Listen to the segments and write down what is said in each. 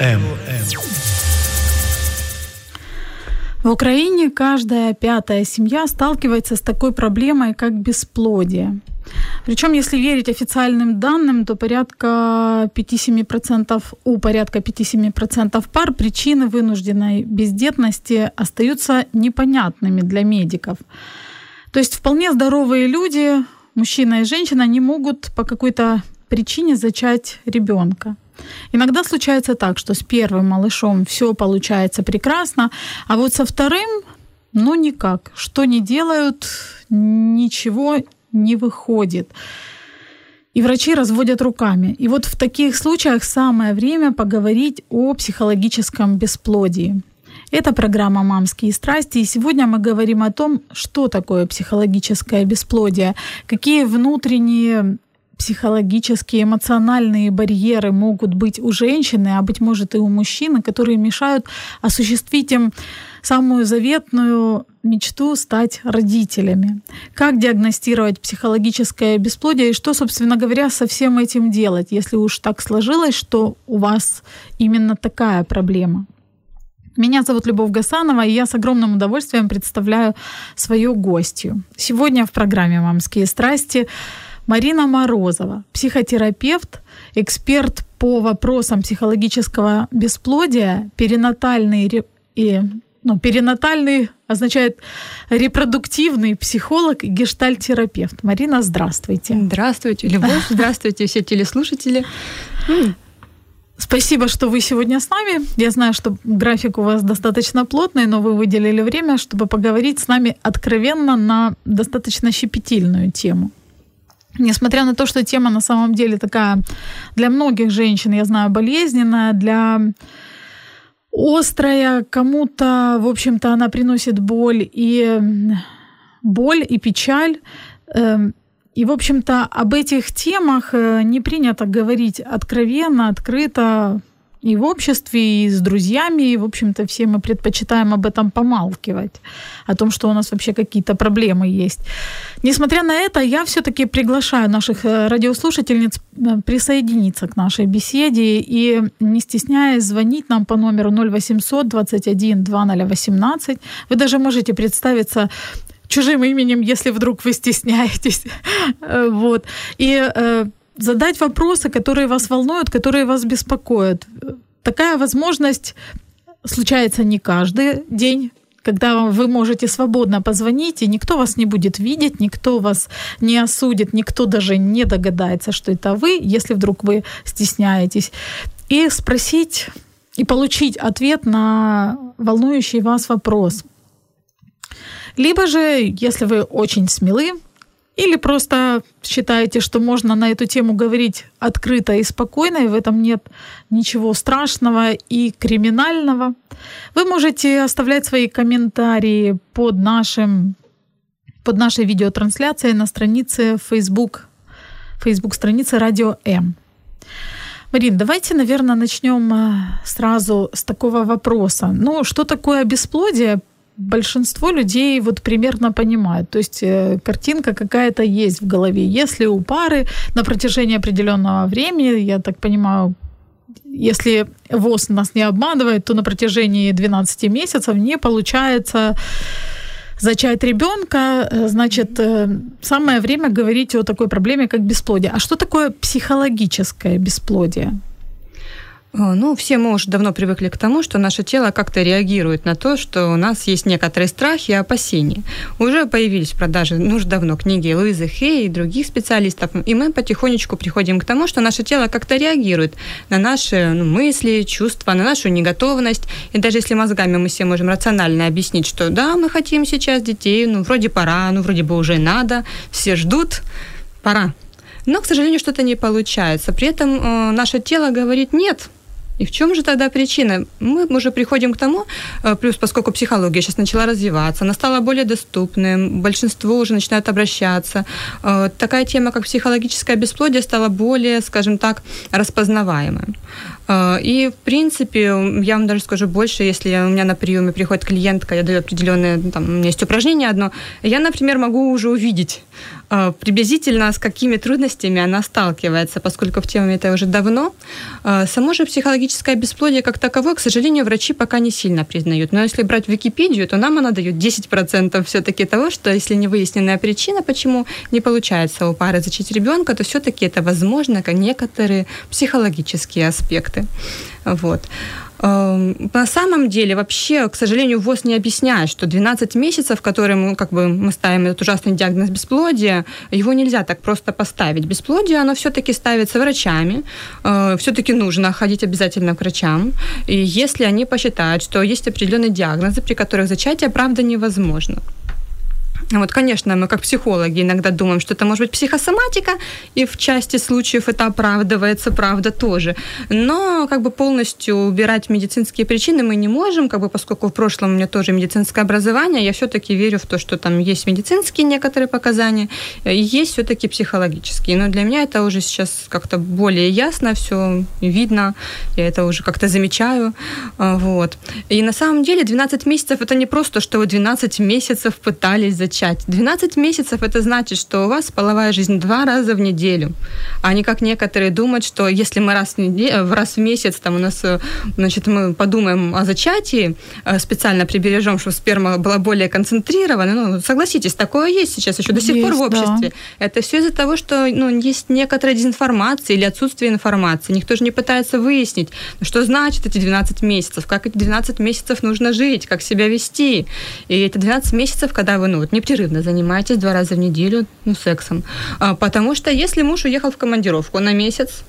М. В Украине каждая пятая семья сталкивается с такой проблемой, как бесплодие. Причем, если верить официальным данным, то порядка 5-7%, у порядка 5-7% пар причины вынужденной бездетности остаются непонятными для медиков. То есть вполне здоровые люди, мужчина и женщина, не могут по какой-то причине зачать ребенка. Иногда случается так, что с первым малышом все получается прекрасно, а вот со вторым, ну никак. Что не делают, ничего не выходит. И врачи разводят руками. И вот в таких случаях самое время поговорить о психологическом бесплодии. Это программа «Мамские страсти», и сегодня мы говорим о том, что такое психологическое бесплодие, какие внутренние психологические, эмоциональные барьеры могут быть у женщины, а быть может и у мужчины, которые мешают осуществить им самую заветную мечту стать родителями. Как диагностировать психологическое бесплодие и что, собственно говоря, со всем этим делать, если уж так сложилось, что у вас именно такая проблема. Меня зовут Любовь Гасанова, и я с огромным удовольствием представляю свою гостью. Сегодня в программе «Мамские страсти» Марина Морозова, психотерапевт, эксперт по вопросам психологического бесплодия, перинатальный и ну, перинатальный означает репродуктивный психолог и гештальтерапевт. Марина, здравствуйте. Здравствуйте, Любовь, здравствуйте все телеслушатели. Спасибо, что вы сегодня с нами. Я знаю, что график у вас достаточно плотный, но вы выделили время, чтобы поговорить с нами откровенно на достаточно щепетильную тему. Несмотря на то, что тема на самом деле такая для многих женщин, я знаю, болезненная, для острая, кому-то, в общем-то, она приносит боль и боль и печаль. Эм, и, в общем-то, об этих темах э, не принято говорить откровенно, открыто, и в обществе, и с друзьями, и, в общем-то, все мы предпочитаем об этом помалкивать, о том, что у нас вообще какие-то проблемы есть. Несмотря на это, я все-таки приглашаю наших э, радиослушательниц э, присоединиться к нашей беседе и, не стесняясь, звонить нам по номеру 0800 21 2018. Вы даже можете представиться чужим именем, если вдруг вы стесняетесь. Э, вот. И задать вопросы, которые вас волнуют, которые вас беспокоят. Такая возможность случается не каждый день, когда вы можете свободно позвонить, и никто вас не будет видеть, никто вас не осудит, никто даже не догадается, что это вы, если вдруг вы стесняетесь. И спросить и получить ответ на волнующий вас вопрос. Либо же, если вы очень смелы, или просто считаете, что можно на эту тему говорить открыто и спокойно, и в этом нет ничего страшного и криминального. Вы можете оставлять свои комментарии под нашим под нашей видеотрансляцией на странице Facebook, Facebook страницы Радио М. Марин, давайте, наверное, начнем э, сразу с такого вопроса. Ну, что такое бесплодие? Большинство людей вот примерно понимают. То есть э, картинка какая-то есть в голове. Если у пары на протяжении определенного времени, я так понимаю, если ВОЗ нас не обманывает, то на протяжении 12 месяцев не получается зачать ребенка, э, значит, э, самое время говорить о такой проблеме, как бесплодие. А что такое психологическое бесплодие? Ну, все мы уже давно привыкли к тому, что наше тело как-то реагирует на то, что у нас есть некоторые страхи и опасения. Уже появились в продаже, ну, уже давно книги Луизы Хей и других специалистов, и мы потихонечку приходим к тому, что наше тело как-то реагирует на наши ну, мысли, чувства, на нашу неготовность. И даже если мозгами мы все можем рационально объяснить, что да, мы хотим сейчас детей, ну, вроде пора, ну, вроде бы уже надо, все ждут, пора. Но, к сожалению, что-то не получается. При этом э, наше тело говорит нет, и в чем же тогда причина? Мы уже приходим к тому, э, плюс поскольку психология сейчас начала развиваться, она стала более доступной, большинство уже начинают обращаться. Э, такая тема, как психологическое бесплодие, стала более, скажем так, распознаваемой. А, и, в принципе, я вам даже скажу больше, если у меня на приеме приходит клиентка, я даю определенное, там, у меня есть упражнение одно, я, например, могу уже увидеть а, приблизительно с какими трудностями она сталкивается, поскольку в теме это уже давно. А, само же психологическое бесплодие как таковое, к сожалению, врачи пока не сильно признают. Но если брать Википедию, то нам она дает 10% все-таки того, что если не выясненная причина, почему не получается у пары зачать ребенка, то все-таки это возможно некоторые психологические аспекты. Вот. Эм, на самом деле, вообще, к сожалению, ВОЗ не объясняет, что 12 месяцев, которые мы, как бы, мы ставим этот ужасный диагноз бесплодия, его нельзя так просто поставить. Бесплодие, оно все-таки ставится врачами, э, все-таки нужно ходить обязательно к врачам. И если они посчитают, что есть определенные диагнозы, при которых зачатие, правда, невозможно. Вот, конечно, мы как психологи иногда думаем, что это может быть психосоматика, и в части случаев это оправдывается, правда, тоже. Но как бы полностью убирать медицинские причины мы не можем, как бы поскольку в прошлом у меня тоже медицинское образование, я все-таки верю в то, что там есть медицинские некоторые показания, и есть все-таки психологические. Но для меня это уже сейчас как-то более ясно, все видно, я это уже как-то замечаю. Вот. И на самом деле 12 месяцев это не просто, что вы 12 месяцев пытались зачать зачать. 12 месяцев это значит, что у вас половая жизнь два раза в неделю, а не как некоторые думают, что если мы раз в, неделю, раз в месяц, там у нас, э, значит, мы подумаем о зачатии, э, специально прибережем, чтобы сперма была более концентрирована. Ну, согласитесь, такое есть сейчас еще до сих есть, пор в обществе. Да. Это все из-за того, что ну, есть некоторая дезинформация или отсутствие информации. Никто же не пытается выяснить, что значит эти 12 месяцев, как эти 12 месяцев нужно жить, как себя вести. И это 12 месяцев, когда вы ну, вот, непрерывно занимаетесь два раза в неделю ну, сексом. А, потому что если муж уехал в командировку на месяц,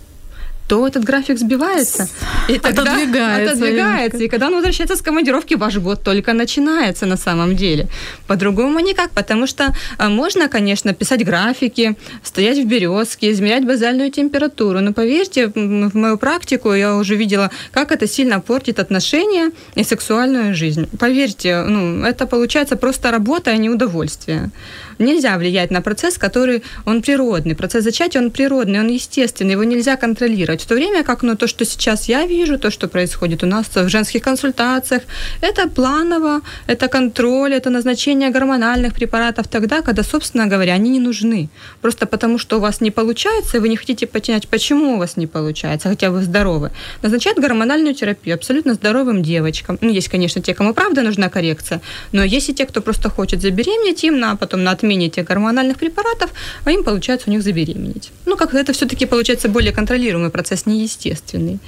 то этот график сбивается. И тогда отодвигается. отодвигается. И когда он возвращается с командировки, ваш год только начинается на самом деле. По-другому никак, потому что а, можно, конечно, писать графики, стоять в березке, измерять базальную температуру. Но поверьте, в мою практику я уже видела, как это сильно портит отношения и сексуальную жизнь. Поверьте, ну, это получается просто работа, а не удовольствие. Нельзя влиять на процесс, который он природный. Процесс зачатия, он природный, он естественный, его нельзя контролировать. В то время как ну, то, что сейчас я вижу, то, что происходит у нас в женских консультациях, это планово, это контроль, это назначение гормональных препаратов тогда, когда, собственно говоря, они не нужны. Просто потому, что у вас не получается, и вы не хотите понять, почему у вас не получается, хотя вы здоровы. Назначают гормональную терапию абсолютно здоровым девочкам. Ну, есть, конечно, те, кому правда нужна коррекция, но есть и те, кто просто хочет забеременеть им, на, потом на отмене этих гормональных препаратов, а им получается у них забеременеть. Ну, как это все-таки получается более контролируемый процесс, неестественный.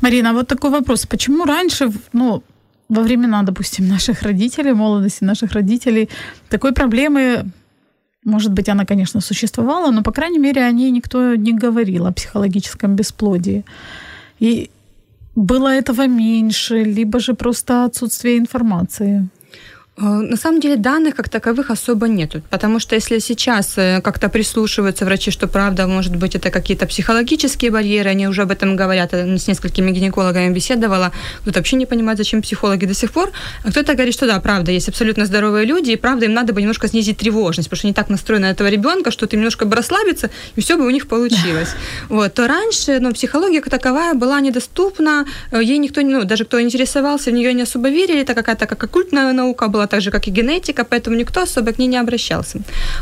Марина, вот такой вопрос. Почему раньше, ну, во времена, допустим, наших родителей, молодости наших родителей, такой проблемы может быть, она, конечно, существовала, но, по крайней мере, о ней никто не говорил, о психологическом бесплодии. И было этого меньше, либо же просто отсутствие информации. Э, на самом деле данных как таковых особо нету, потому что если сейчас э, как-то прислушиваются врачи, что правда, может быть, это какие-то психологические барьеры, они уже об этом говорят, я с несколькими гинекологами беседовала, кто-то вообще не понимает, зачем психологи до сих пор, а кто-то говорит, что да, правда, есть абсолютно здоровые люди, и правда, им надо бы немножко снизить тревожность, потому что они так настроены на этого ребенка, что ты немножко бы расслабиться, и все бы у них получилось. Вот, то раньше, ну, психология как таковая была недоступна, э, ей никто, ну, даже кто интересовался, в нее не особо верили, это какая-то как оккультная наука была, так же, как и генетика, поэтому никто особо к ней не обращался.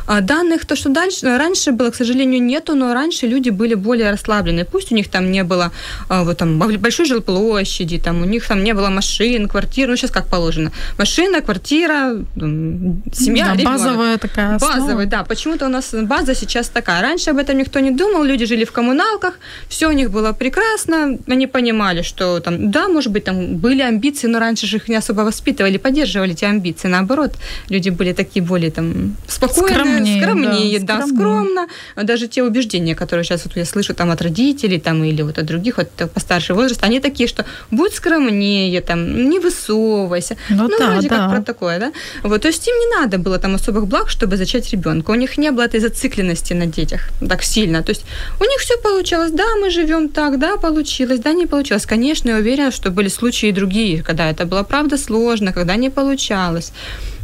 А данных, то, что дальше, раньше было, к сожалению, нету, но раньше люди были более расслаблены. Пусть у них там не было а, вот там большой жилплощади, там у них там не было машин, квартир, ну сейчас как положено. Машина, квартира, семья, да, базовая такая Базовая, да. Почему-то у нас база сейчас такая. Раньше об этом никто не думал, люди жили в коммуналках, все у них было прекрасно, они понимали, что там, да, может быть, там были амбиции, но раньше же их не особо воспитывали, поддерживали эти амбиции ситуации наоборот, люди были такие более там спокойные, скромнее, скромнее да, да скромно. Даже те убеждения, которые сейчас вот я слышу там от родителей там или вот от других вот постарше возраста, они такие, что будь скромнее, там не высовывайся. Ну, ну да, вроде да. как про такое, да. Вот, то есть им не надо было там особых благ, чтобы зачать ребенка. У них не было этой зацикленности на детях так сильно. То есть у них все получалось, да, мы живем так, да, получилось, да, не получилось. Конечно, я уверена, что были случаи и другие, когда это было правда сложно, когда не получалось.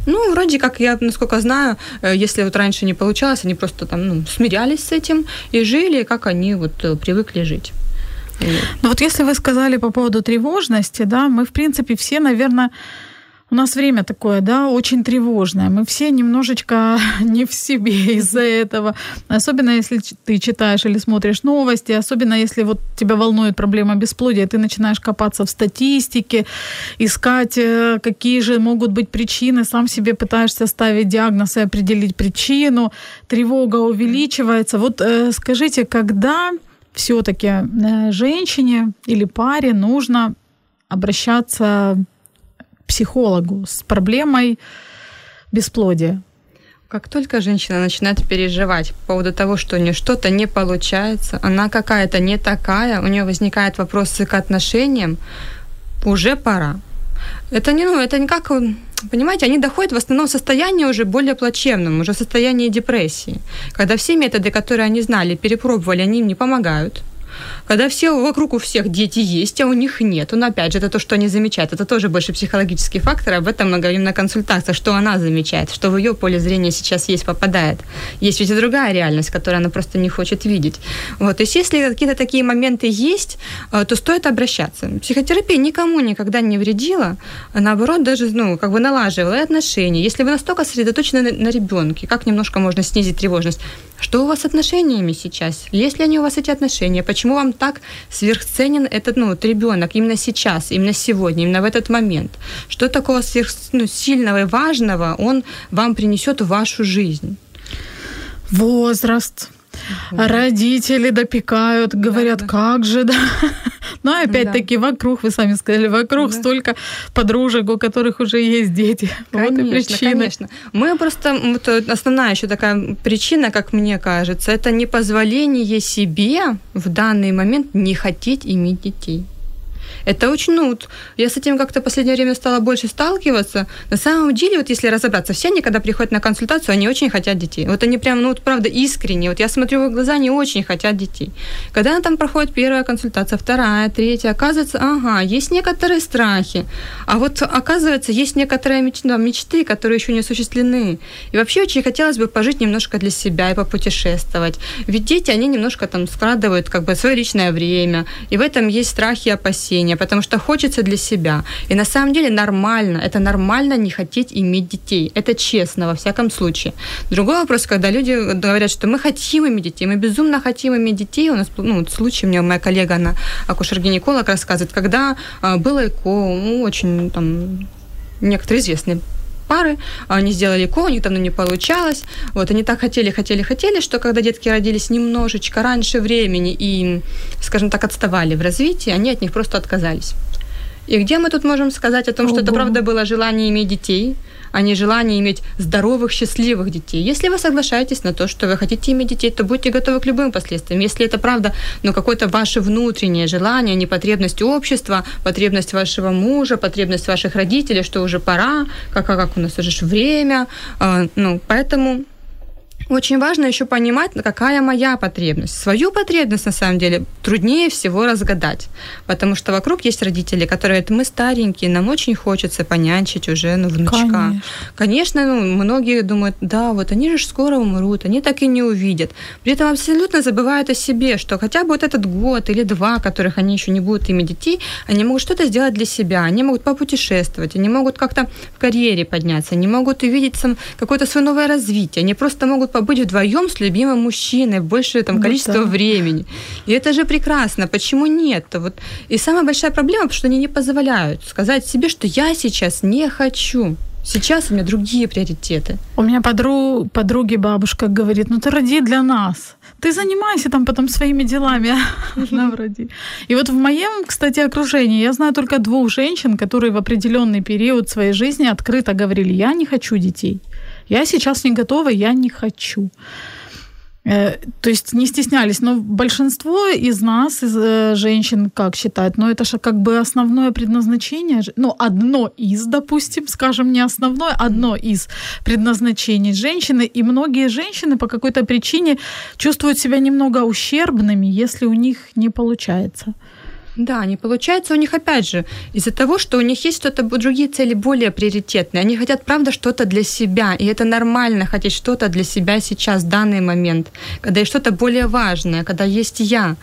Ну, вроде как, я, насколько знаю, э, если вот раньше не получалось, они просто там, ну, смирялись с этим и жили, как они вот э, привыкли жить. Ну вот если вы сказали по поводу тревожности, да, мы, в принципе, все, наверное, у нас время такое, да, очень тревожное. Мы все немножечко не в себе из-за этого. Особенно если ты читаешь или смотришь новости, особенно если вот тебя волнует проблема бесплодия, ты начинаешь копаться в статистике, искать, э, какие же могут быть причины, сам себе пытаешься ставить диагноз и определить причину, тревога увеличивается. Вот э, скажите, когда все-таки э, женщине или паре нужно обращаться психологу с проблемой бесплодия? Как только женщина начинает переживать по поводу того, что у нее что-то не получается, она какая-то не такая, у нее возникают вопросы к отношениям, уже пора. Это не, ну, это не как, понимаете, они доходят в основном состоянии уже более плачевном, уже состоянии депрессии. Когда все методы, которые они знали, перепробовали, они им не помогают – когда все вокруг у всех дети есть, а у них нет. Ну, опять же, это то, что они замечают. Это тоже больше психологический фактор. Об этом мы говорим на консультациях, что она замечает, что в ее поле зрения сейчас есть, попадает. Есть ведь и другая реальность, которую она просто не хочет видеть. Вот. То есть, если какие-то такие моменты есть, э, то стоит обращаться. Психотерапия никому никогда не вредила, а наоборот, даже ну, как бы налаживала отношения. Если вы настолько сосредоточены на, на ребенке, как немножко можно снизить тревожность? Что у вас с отношениями сейчас? Есть ли они у вас эти отношения? Почему вам так сверхценен этот ну, вот ребенок именно сейчас, именно сегодня, именно в этот момент? Что такого сверх, ну, сильного и важного он вам принесет в вашу жизнь? Возраст, Родители допекают, говорят, да, да. как же, да. Но опять-таки да. вокруг, вы сами сказали, вокруг да. столько подружек, у которых уже есть дети. Конечно, вот и причина. конечно. Мы просто, вот основная еще такая причина, как мне кажется, это непозволение себе в данный момент не хотеть иметь детей. Это очень, ну, вот, я с этим как-то в последнее время стала больше сталкиваться. На самом деле, вот если разобраться, все они, когда приходят на консультацию, они очень хотят детей. Вот они прям, ну, вот правда, искренне. Вот я смотрю в их глаза, они очень хотят детей. Когда там проходит первая консультация, вторая, третья, оказывается, ага, есть некоторые страхи. А вот, оказывается, есть некоторые мечты, мечты которые еще не осуществлены. И вообще очень хотелось бы пожить немножко для себя и попутешествовать. Ведь дети, они немножко там складывают как бы свое личное время. И в этом есть страхи и опасения решение, потому что хочется для себя. И на самом деле нормально, это нормально не хотеть иметь детей. Это честно, во всяком случае. Другой вопрос, когда люди говорят, что мы хотим иметь детей, мы безумно хотим иметь детей. У нас, ну, случай, у меня моя коллега, она акушер-гинеколог, рассказывает, когда а, было ЭКО, ну, очень там некоторые известные пары, они сделали ЭКО, у них давно не получалось. Вот, они так хотели, хотели, хотели, что когда детки родились немножечко раньше времени и, скажем так, отставали в развитии, они от них просто отказались. И где мы тут можем сказать о том, Ого. что это правда было желание иметь детей, а не желание иметь здоровых, счастливых детей. Если вы соглашаетесь на то, что вы хотите иметь детей, то будьте готовы к любым последствиям. Если это правда, ну, какое-то ваше внутреннее желание, не потребность общества, потребность вашего мужа, потребность ваших родителей, что уже пора, как, а как у нас уже время. А, ну, поэтому очень важно еще понимать, какая моя потребность. Свою потребность, на самом деле, труднее всего разгадать, потому что вокруг есть родители, которые говорят, мы старенькие, нам очень хочется понянчить уже ну, внучка. Конечно, Конечно ну, многие думают, да, вот они же скоро умрут, они так и не увидят. При этом абсолютно забывают о себе, что хотя бы вот этот год или два, которых они еще не будут иметь детей, они могут что-то сделать для себя, они могут попутешествовать, они могут как-то в карьере подняться, они могут увидеть какое-то свое новое развитие, они просто могут побыть вдвоем с любимым мужчиной большее там, количество вот, да. времени. И это же прекрасно. Почему нет? Вот. И самая большая проблема, потому что они не позволяют сказать себе, что я сейчас не хочу. Сейчас у меня другие приоритеты. У меня подруг, подруги бабушка говорит, ну ты роди для нас. Ты занимайся там потом своими делами. Она вроде. И вот в моем, кстати, окружении я знаю только двух женщин, которые в определенный период своей жизни открыто говорили, я не хочу детей. Я сейчас не готова, я не хочу. Э, то есть не стеснялись, но большинство из нас, из э, женщин, как считают, ну это же как бы основное предназначение, ну одно из, допустим, скажем, не основное, одно из предназначений женщины, и многие женщины по какой-то причине чувствуют себя немного ущербными, если у них не получается. Да, не получается у них, опять же, из-за того, что у них есть что-то, другие цели более приоритетные. Они хотят, правда, что-то для себя, и это нормально хотеть что-то для себя сейчас, в данный момент, когда есть что-то более важное, когда есть я,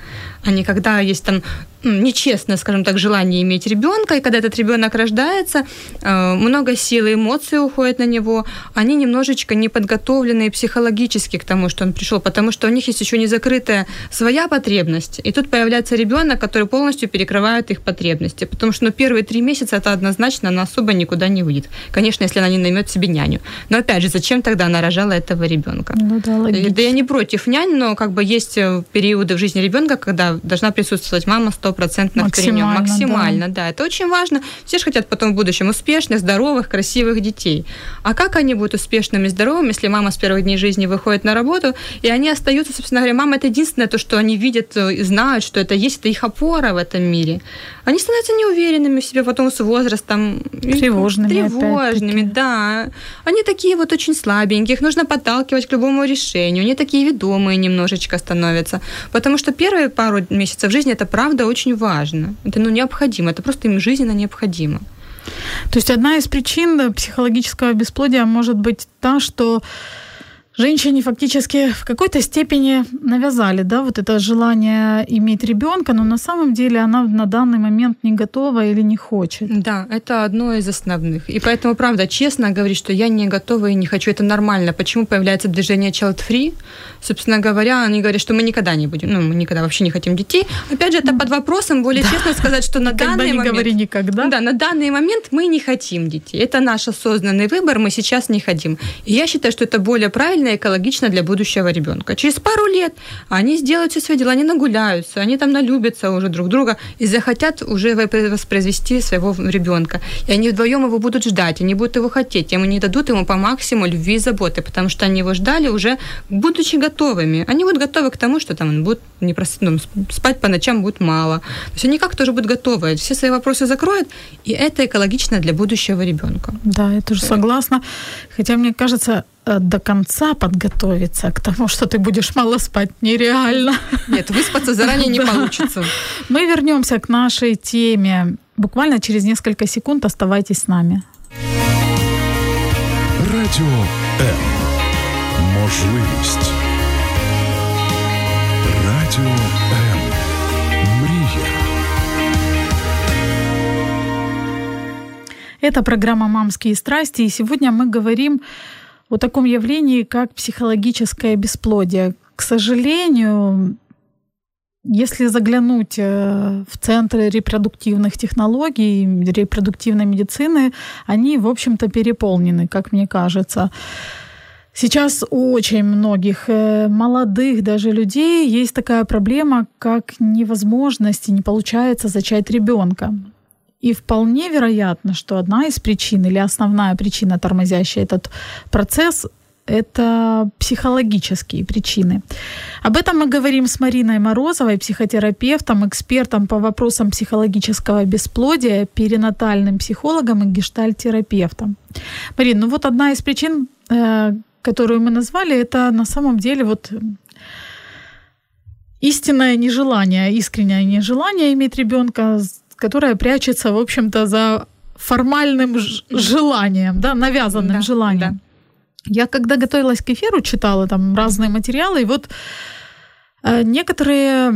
а не когда есть там нечестное, скажем так, желание иметь ребенка, и когда этот ребенок рождается, э, много сил и эмоций уходит на него, они немножечко не подготовлены психологически к тому, что он пришел, потому что у них есть еще не закрытая своя потребность, и тут появляется ребенок, который полностью перекрывает их потребности, потому что ну, первые три месяца это однозначно она особо никуда не выйдет. Конечно, если она не наймет себе няню. Но опять же, зачем тогда она рожала этого ребенка? Ну да, логично. Да я не против нянь, но как бы есть э, периоды в жизни ребенка, когда должна присутствовать мама 100% при нем. Максимально, да. да. Это очень важно. Все же хотят потом в будущем успешных, здоровых, красивых детей. А как они будут успешными, здоровыми, если мама с первых дней жизни выходит на работу, и они остаются, собственно говоря, мама это единственное то, что они видят э, и знают, что это есть, это их опора в этом мире. Они становятся неуверенными в себе потом с возрастом. Тревожными. Тревожными, да. Они такие вот очень слабенькие, их нужно подталкивать к любому решению. Они такие ведомые немножечко становятся. Потому что первые пару месяцев жизни это правда очень важно. Это ну, необходимо, это просто им жизненно необходимо. То есть одна из причин психологического бесплодия может быть та, что женщине фактически в какой-то степени навязали, да, вот это желание иметь ребенка, но на самом деле она на данный момент не готова или не хочет. Да, это одно из основных. И поэтому, правда, честно говорить, что я не готова и не хочу, это нормально. Почему появляется движение Child Free? Собственно говоря, они говорят, что мы никогда не будем, ну, мы никогда вообще не хотим детей. Опять же, это под вопросом, более да. честно сказать, что на данный не момент... говори никогда. Да, на данный момент мы не хотим детей. Это наш осознанный выбор, мы сейчас не хотим. И я считаю, что это более правильно и экологично для будущего ребенка. Через пару лет они сделают все свои дела, они нагуляются, они там налюбятся уже друг друга и захотят уже воспроизвести своего ребенка. И они вдвоем его будут ждать, они будут его хотеть, им не дадут ему по максимуму любви и заботы, потому что они его ждали уже, будучи готовыми. Они будут готовы к тому, что там он будет не просто, ну, спать по ночам будет мало. То есть они как-то уже будут готовы, все свои вопросы закроют, и это экологично для будущего ребенка. Да, я тоже согласна. Хотя мне кажется, Э, до конца подготовиться к тому, что ты будешь мало спать, нереально. Нет, выспаться заранее не получится. Мы вернемся к нашей теме буквально через несколько секунд. Оставайтесь с нами. Радіо М. Можливість. Радіо М. Мрія. Это программа «Мамские страсти», и сегодня мы говорим о таком явлении, как психологическое бесплодие. К сожалению, если заглянуть э, в центры репродуктивных технологий, репродуктивной медицины, они, в общем-то, переполнены, как мне кажется. Сейчас у очень многих э, молодых даже людей есть такая проблема, как невозможность и не получается зачать ребенка. И вполне вероятно, что одна из причин или основная причина, тормозящая этот процесс, это психологические причины. Об этом мы говорим с Мариной Морозовой, психотерапевтом, экспертом по вопросам психологического бесплодия, перинатальным психологом и гештальтерапевтом. Марин, ну вот одна из причин, э, которую мы назвали, это на самом деле вот истинное нежелание, искреннее нежелание иметь ребенка которая прячется, в общем-то, за формальным желанием, да, навязанным да, желанием. Да. Я когда готовилась к эфиру, читала там разные материалы, и вот э, некоторые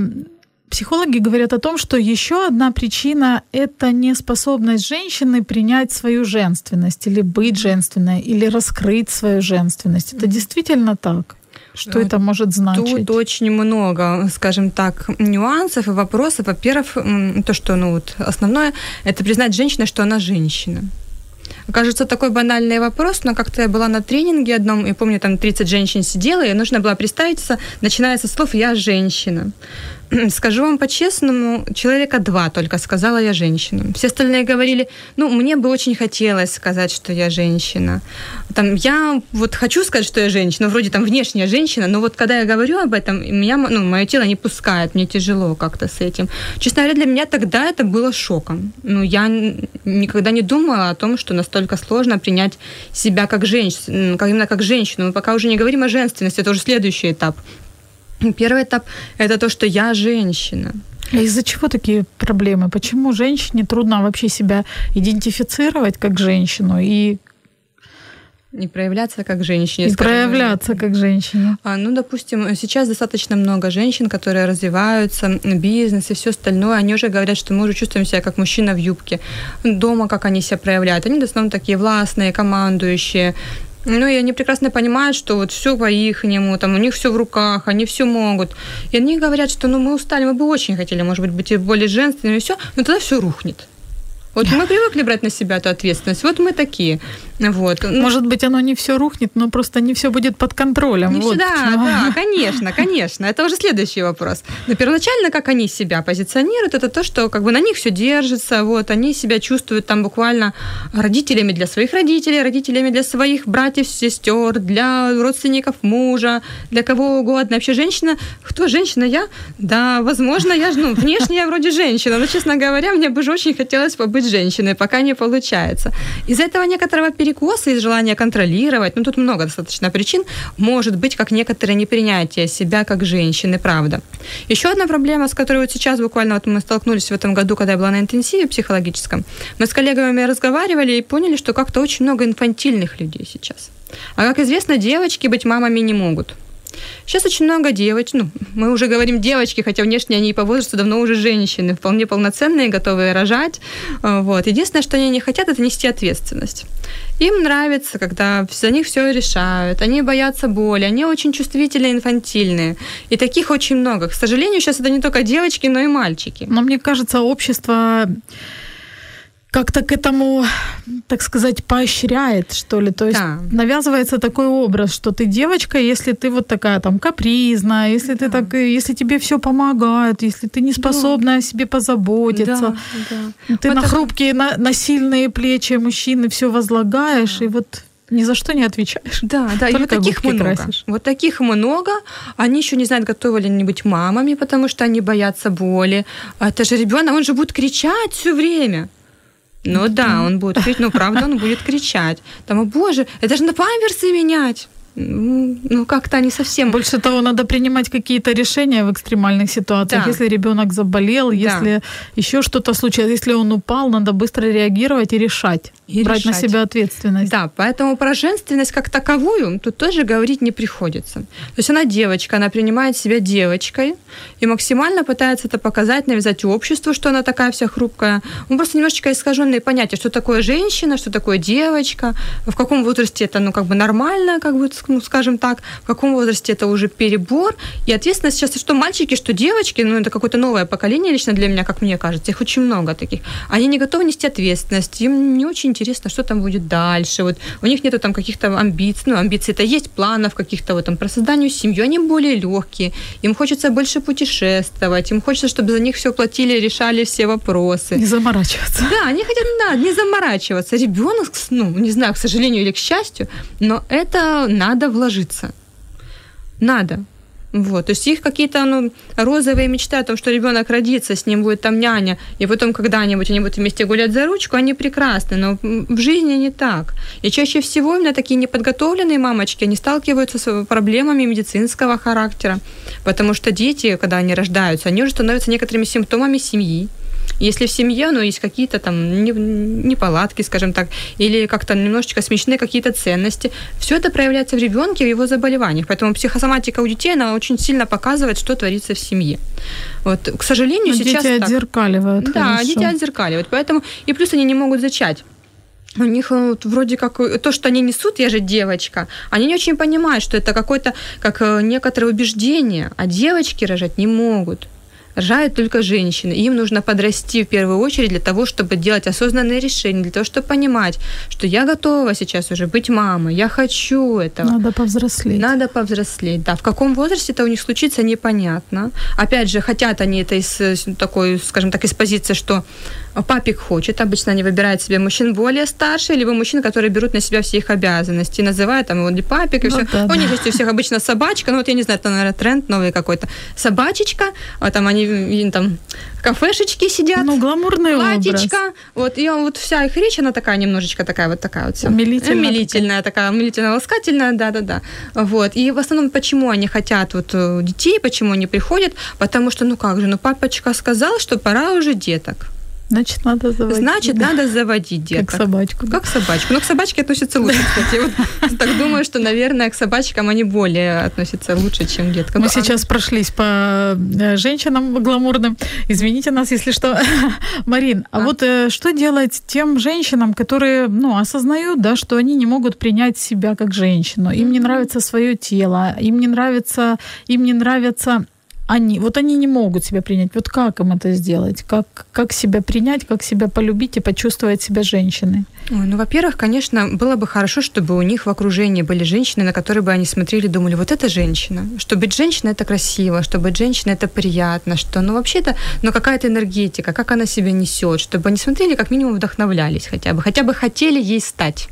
психологи говорят о том, что еще одна причина – это неспособность женщины принять свою женственность или быть женственной, или раскрыть свою женственность. Это действительно так? Что это может значить? Тут очень много, скажем так, нюансов и вопросов. Во-первых, то, что ну, вот основное, это признать женщиной, что она женщина. Кажется, такой банальный вопрос, но как-то я была на тренинге одном, и помню, там 30 женщин сидела, и нужно было представиться, начиная со слов «я женщина». Скажу вам по-честному, человека два только сказала я женщина. Все остальные говорили, ну, мне бы очень хотелось сказать, что я женщина. Там, я вот хочу сказать, что я женщина, вроде там внешняя женщина, но вот когда я говорю об этом, меня, ну, мое тело не пускает, мне тяжело как-то с этим. Честно говоря, для меня тогда это было шоком. Ну, я никогда не думала о том, что настолько сложно принять себя как женщину, как, именно как женщину. Мы пока уже не говорим о женственности, это уже следующий этап Первый этап – это то, что я женщина. А из-за чего такие проблемы? Почему женщине трудно вообще себя идентифицировать как женщину и не проявляться как женщине. Не проявляться как женщине. А, ну, допустим, сейчас достаточно много женщин, которые развиваются, бизнес и все остальное. Они уже говорят, что мы уже чувствуем себя как мужчина в юбке. Дома как они себя проявляют. Они в основном такие властные, командующие. Ну, и они прекрасно понимают, что вот все по-ихнему, там у них все в руках, они все могут. И они говорят, что ну мы устали, мы бы очень хотели, может быть, быть более женственными и все, но тогда все рухнет. Вот мы привыкли брать на себя эту ответственность. Вот мы такие. Вот. Может быть, оно не все рухнет, но просто не все будет под контролем. Не вот да, да, конечно, конечно. Это уже следующий вопрос. Но первоначально, как они себя позиционируют, это то, что как бы на них все держится, вот, они себя чувствуют там буквально родителями для своих родителей, родителями для своих братьев, сестер, для родственников мужа, для кого угодно. Вообще женщина, кто женщина? Я? Да, возможно, я, ну, внешне я вроде женщина, но, честно говоря, мне бы же очень хотелось побыть женщиной, пока не получается. Из-за этого некоторого перекоса, из желания контролировать, ну тут много достаточно причин, может быть как некоторое непринятие себя как женщины, правда. Еще одна проблема, с которой вот сейчас буквально вот мы столкнулись в этом году, когда я была на интенсиве психологическом, мы с коллегами разговаривали и поняли, что как-то очень много инфантильных людей сейчас. А как известно, девочки быть мамами не могут. Сейчас очень много девочек, ну, мы уже говорим девочки, хотя внешне они по возрасту давно уже женщины, вполне полноценные, готовые рожать. А, вот. Единственное, что они не хотят, это нести ответственность. Им нравится, когда за них все решают, они боятся боли, они очень чувствительные, инфантильные. И таких очень много. К сожалению, сейчас это не только девочки, но и мальчики. Но мне кажется, общество как-то к этому, так сказать, поощряет, что ли. То есть да. навязывается такой образ, что ты девочка, если ты вот такая там капризная, если да. ты так, если тебе все помогает, если ты не способна да. о себе позаботиться, да, да. ты вот на это... хрупкие, на, на сильные плечи мужчины все возлагаешь, да. и вот ни за что не отвечаешь. Да, да, Только и вот таких много. Красишь. Вот таких много. Они еще не знают, готовы ли они быть мамами, потому что они боятся боли. Это же ребенок, он же будет кричать все время. Ну да, он будет кричать, ну правда, он будет кричать. Там, о боже, это же на памперсы менять ну, как-то не совсем. Больше того, надо принимать какие-то решения в экстремальных ситуациях. Да. Если ребенок заболел, да. если еще что-то случилось, если он упал, надо быстро реагировать и решать. И брать решать. на себя ответственность. Да, поэтому про женственность как таковую тут тоже говорить не приходится. То есть она девочка, она принимает себя девочкой и максимально пытается это показать, навязать обществу, что она такая вся хрупкая. Он просто немножечко искаженные понятия, что такое женщина, что такое девочка, в каком возрасте это, ну, как бы нормально, как бы ну, скажем так, в каком возрасте это уже перебор. И ответственность сейчас, что мальчики, что девочки, ну, это какое-то новое поколение лично для меня, как мне кажется, их очень много таких. Они не готовы нести ответственность, им не очень интересно, что там будет дальше. Вот у них нету там каких-то амбиций, ну, амбиции это есть, планов каких-то вот там про создание семьи, они более легкие, им хочется больше путешествовать, им хочется, чтобы за них все платили, решали все вопросы. Не заморачиваться. Да, они хотят, да, не заморачиваться. Ребенок, ну, не знаю, к сожалению или к счастью, но это надо надо вложиться. Надо. Вот, то есть их какие-то ну, розовые мечты о том, что ребенок родится, с ним будет там няня, и потом когда-нибудь они будут вместе гулять за ручку, они прекрасны, но в жизни не так. И чаще всего именно такие неподготовленные мамочки, они сталкиваются с проблемами медицинского характера, потому что дети, когда они рождаются, они уже становятся некоторыми симптомами семьи, если в семье, ну, есть какие-то там неполадки, скажем так, или как-то немножечко смещены какие-то ценности, все это проявляется в ребенке, в его заболеваниях. Поэтому психосоматика у детей, она очень сильно показывает, что творится в семье. Вот, к сожалению, Но сейчас дети так. отзеркаливают. Да, хорошо. дети отзеркаливают. Поэтому и плюс они не могут зачать у них э, вот, вроде как э, то, что они несут, я же девочка, они не очень понимают, что это какое-то, как э, некоторое убеждение, а девочки рожать не могут рожают только женщины. Им нужно подрасти в первую очередь для того, чтобы делать осознанные решения, для того, чтобы понимать, что я готова сейчас уже быть мамой, я хочу этого. Надо повзрослеть. Надо повзрослеть, да. В каком возрасте это у них случится, непонятно. Опять же, хотят они это из такой, скажем так, из позиции, что папик хочет, обычно они выбирают себе мужчин более старше, либо мужчин, которые берут на себя все их обязанности, называют там его папик и ну, все. Да, у них есть у всех обычно собачка, ну вот я не знаю, это, наверное, тренд новый какой-то. Собачечка, а там они там кафешечки сидят. Ну, гламурный платьечко. Образ. Вот, и вот вся их речь, она такая немножечко такая вот такая вот. Умилительная. Умилительная такая, умилительно-ласкательная, да-да-да. Вот. И в основном, почему они хотят вот э, детей, почему они приходят? Потому что, ну как же, ну папочка сказал, что пора уже деток. Значит, надо заводить. Значит, да. надо заводить деток. Как собачку. Как собачку. Но ну, к собачке относятся лучше, кстати. Вот, так думаю, что, наверное, к собачкам они более относятся лучше, чем к деткам. Мы сейчас прошлись по э, женщинам гламурным. Извините нас, если что. Марин, а, а вот э, что делать тем женщинам, которые, ну, осознают, да, что они не могут принять себя как женщину, им не нравится свое тело, им не нравится, им не нравится они, вот они не могут себя принять. Вот как им это сделать? Как, как себя принять, как себя полюбить и почувствовать себя женщиной? Ой, ну, во-первых, конечно, было бы хорошо, чтобы у них в окружении были женщины, на которые бы они смотрели и думали, вот это женщина. Что быть женщиной – это красиво, что быть женщиной – это приятно, что, ну, вообще-то, ну, какая-то энергетика, как она себя несет, чтобы они смотрели, как минимум вдохновлялись хотя бы, хотя бы хотели ей стать.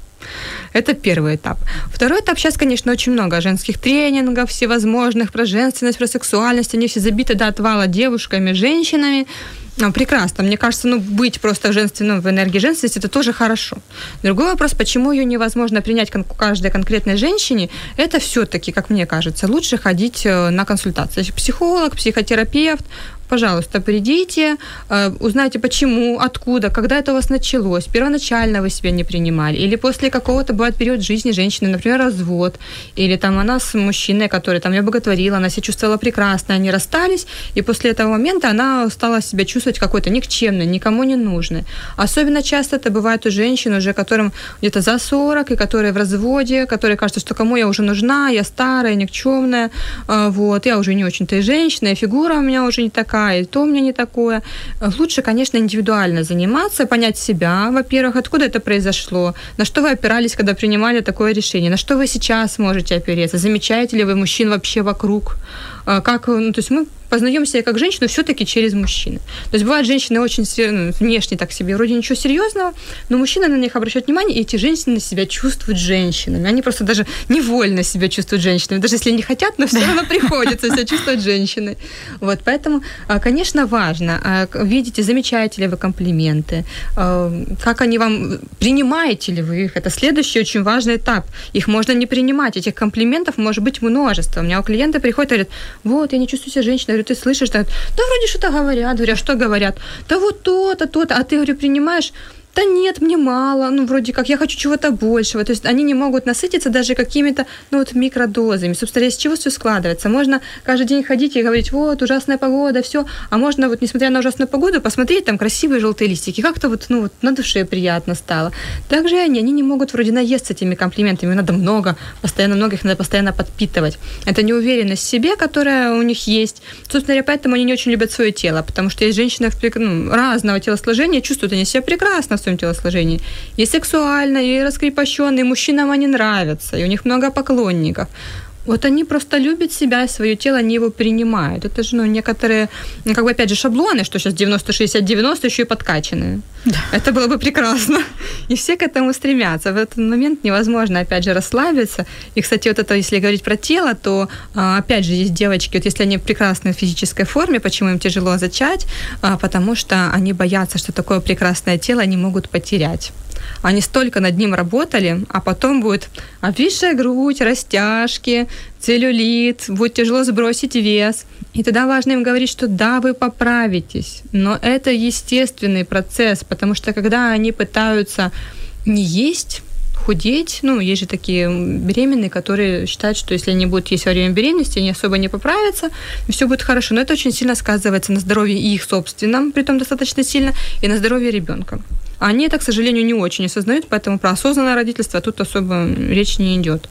Это первый этап. Второй этап, сейчас, конечно, очень много женских тренингов всевозможных про женственность, про сексуальность. Они все забиты до отвала девушками, женщинами. Ну, прекрасно. Мне кажется, ну, быть просто женственным в энергии женственности – это тоже хорошо. Другой вопрос, почему ее невозможно принять кон- каждой конкретной женщине, это все-таки, как мне кажется, лучше ходить э, на консультации. Психолог, психотерапевт, пожалуйста, придите, э, узнайте почему, откуда, когда это у вас началось, первоначально вы себя не принимали, или после какого-то бывает период жизни женщины, например, развод, или там она с мужчиной, который там ее боготворила, она себя чувствовала прекрасно, они расстались, и после этого момента она стала себя чувствовать какой-то никчемной, никому не нужной. Особенно часто это бывает у женщин, уже которым где-то за 40, и которые в разводе, которые кажется, что кому я уже нужна, я старая, никчемная, э, вот, я уже не очень-то и женщина, и фигура у меня уже не такая, и то у меня не такое. Лучше, конечно, индивидуально заниматься, понять себя, во-первых, откуда это произошло, на что вы опирались, когда принимали такое решение, на что вы сейчас можете опереться, замечаете ли вы мужчин вообще вокруг, как, ну, то есть мы познаем себя как женщину все-таки через мужчины. То есть бывают женщины очень ну, внешне так себе, вроде ничего серьезного, но мужчины на них обращают внимание, и эти женщины себя чувствуют женщинами. Они просто даже невольно себя чувствуют женщинами, даже если не хотят, но все равно приходится себя чувствовать женщиной. Вот, поэтому, а, конечно, важно, а, видите, замечаете ли вы комплименты, как они вам, принимаете ли вы их, это следующий очень важный этап. Их можно не принимать, этих комплиментов может быть множество. У меня у клиента приходят и говорят, вот, я не чувствую себя женщиной. Я говорю, ты слышишь? Да, да вроде что-то говорят. Говорю, а что говорят? Да вот то-то, то-то. А ты, говорю, принимаешь? Да нет, мне мало, ну, вроде как, я хочу чего-то большего. То есть они не могут насытиться даже какими-то, ну, вот микродозами. Собственно, из чего все складывается? Можно каждый день ходить и говорить, вот, ужасная погода, все. А можно вот, несмотря на ужасную погоду, посмотреть там красивые желтые листики. Как-то вот, ну, вот на душе приятно стало. Также они, они не могут вроде наесться этими комплиментами. Надо много, постоянно много, их надо постоянно подпитывать. Это неуверенность в себе, которая у них есть. Собственно говоря, поэтому они не очень любят свое тело, потому что есть женщины ну, разного телосложения, чувствуют они себя прекрасно, своем телосложении. И сексуально, и раскрепощенные, и мужчинам они нравятся, и у них много поклонников. Вот они просто любят себя, свое тело, они его принимают. Это же, ну, некоторые, ну, как бы, опять же, шаблоны, что сейчас 90-60-90 еще и подкачанные. Да. Это было бы прекрасно. И все к этому стремятся. В этот момент невозможно, опять же, расслабиться. И, кстати, вот это, если говорить про тело, то, а, опять же, есть девочки, вот если они в прекрасной физической форме, почему им тяжело зачать? А, потому что они боятся, что такое прекрасное тело они могут потерять. Они столько над ним работали, а потом будет обвисшая грудь, растяжки, целлюлит, будет тяжело сбросить вес. И тогда важно им говорить, что да, вы поправитесь, но это естественный процесс, потому что когда они пытаются не есть, худеть. Ну, есть же такие беременные, которые считают, что если они будут есть во время беременности, они особо не поправятся, и все будет хорошо. Но это очень сильно сказывается на здоровье их собственном, при том достаточно сильно, и на здоровье ребенка. Они это, к сожалению, не очень осознают, поэтому про осознанное родительство тут особо речь не идет.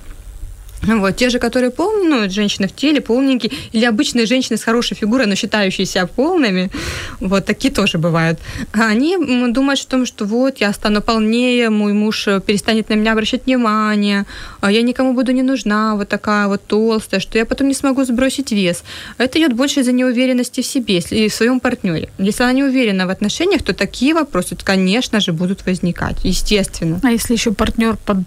Вот, те же, которые полные, ну, женщины в теле, полненькие, или обычные женщины с хорошей фигурой, но считающиеся полными, вот такие тоже бывают. Они думают о том, что вот, я стану полнее, мой муж перестанет на меня обращать внимание, а я никому буду не нужна, вот такая вот толстая, что я потом не смогу сбросить вес. Это идет больше из-за неуверенности в себе и в своем партнере. Если она не уверена в отношениях, то такие вопросы, конечно же, будут возникать, естественно. А если еще партнер под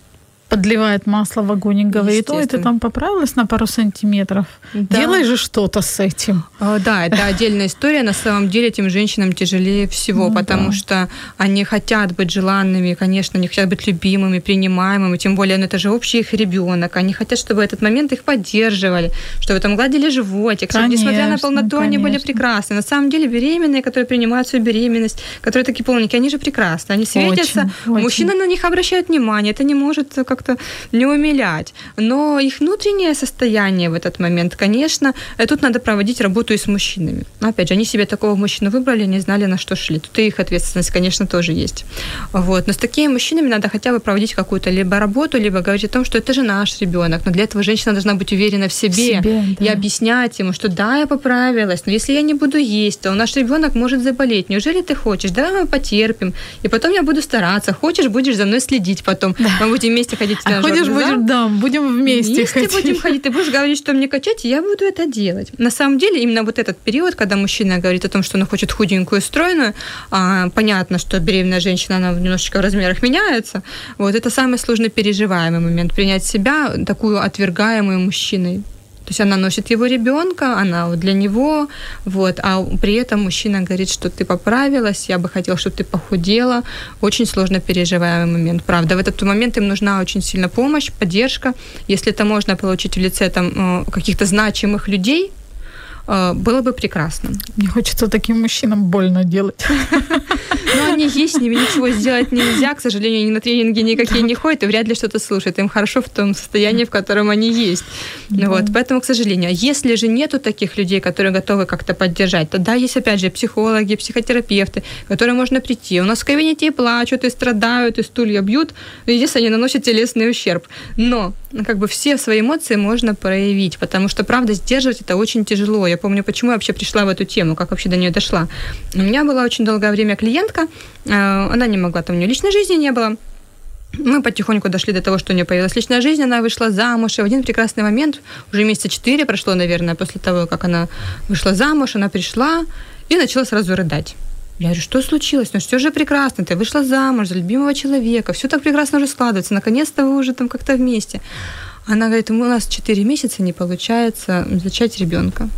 подливает масло в огонь и говорит, ой, ты там поправилась на пару сантиметров, да. делай же что-то с этим. Да, это отдельная история. На самом деле этим женщинам тяжелее всего, ну, потому да. что они хотят быть желанными, конечно, они хотят быть любимыми, принимаемыми, тем более, ну, это же общий их ребенок. Они хотят, чтобы этот момент их поддерживали, чтобы там гладили животик, конечно, чтобы, несмотря на полноту, конечно. они были прекрасны. На самом деле беременные, которые принимают свою беременность, которые такие полненькие, они же прекрасны, они светятся, очень, мужчина очень. на них обращает внимание, это не может как-то не умилять. Но их внутреннее состояние в этот момент, конечно, э, тут надо проводить работу и с мужчинами. Опять же, они себе такого мужчину выбрали, не знали, на что шли. Тут и их ответственность, конечно, тоже есть. Вот. Но с такими мужчинами надо хотя бы проводить какую-то либо работу, либо говорить о том, что это же наш ребенок. Но для этого женщина должна быть уверена в себе, в себе да. и объяснять ему, что да, я поправилась, но если я не буду есть, то наш ребенок может заболеть. Неужели ты хочешь? Давай мы потерпим. И потом я буду стараться. Хочешь, будешь за мной следить потом. Да. Мы будем вместе ходить а ходишь, будем, да, будем вместе, вместе ходить. будем ходить. Ты будешь говорить, что мне качать, и я буду это делать. На самом деле, именно вот этот период, когда мужчина говорит о том, что он хочет худенькую, стройную, а, понятно, что беременная женщина, она немножечко в размерах меняется. Вот это самый сложно переживаемый момент. Принять себя такую отвергаемую мужчиной. То есть она носит его ребенка, она для него, вот, а при этом мужчина говорит, что ты поправилась, я бы хотел, чтобы ты похудела. Очень сложно переживаемый момент, правда. В этот момент им нужна очень сильно помощь, поддержка. Если это можно получить в лице там, э, каких-то значимых людей, было бы прекрасно. Мне хочется таким мужчинам больно делать. Но они есть, с ними ничего сделать нельзя. К сожалению, они на тренинги никакие не ходят и вряд ли что-то слушают. Им хорошо в том состоянии, в котором они есть. Да. Вот, поэтому, к сожалению, если же нету таких людей, которые готовы как-то поддержать, тогда есть, опять же, психологи, психотерапевты, которые можно прийти. У нас в кабинете и плачут, и страдают, и стулья бьют. Единственное, они наносят телесный ущерб. Но как бы все свои эмоции можно проявить, потому что, правда, сдерживать это очень тяжело. Я помню, почему я вообще пришла в эту тему, как вообще до нее дошла. У меня была очень долгое время клиентка, э, она не могла, там у нее личной жизни не было, мы потихоньку дошли до того, что у нее появилась личная жизнь, она вышла замуж, и в один прекрасный момент, уже месяца четыре прошло, наверное, после того, как она вышла замуж, она пришла и начала сразу рыдать. Я говорю, что случилось? Ну все же прекрасно, ты вышла замуж за любимого человека, все так прекрасно уже складывается, наконец-то вы уже там как-то вместе. Она говорит, у нас 4 месяца не получается зачать ребенка.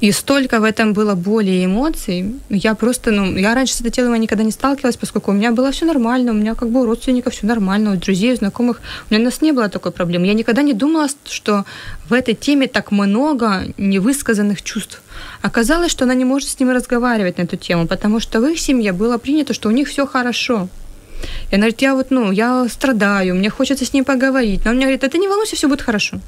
И столько в этом было боли и эмоций. Я просто, ну, я раньше с этой темой никогда не сталкивалась, поскольку у меня было все нормально, у меня как бы у родственников все нормально, у друзей, у знакомых. У меня у нас не было такой проблемы. Я никогда не думала, что в этой теме так много невысказанных чувств. Оказалось, что она не может с ними разговаривать на эту тему, потому что в их семье было принято, что у них все хорошо. И она говорит, я вот, ну, я страдаю, мне хочется с ним поговорить. Но он мне говорит, а ты не волнуйся, все будет хорошо.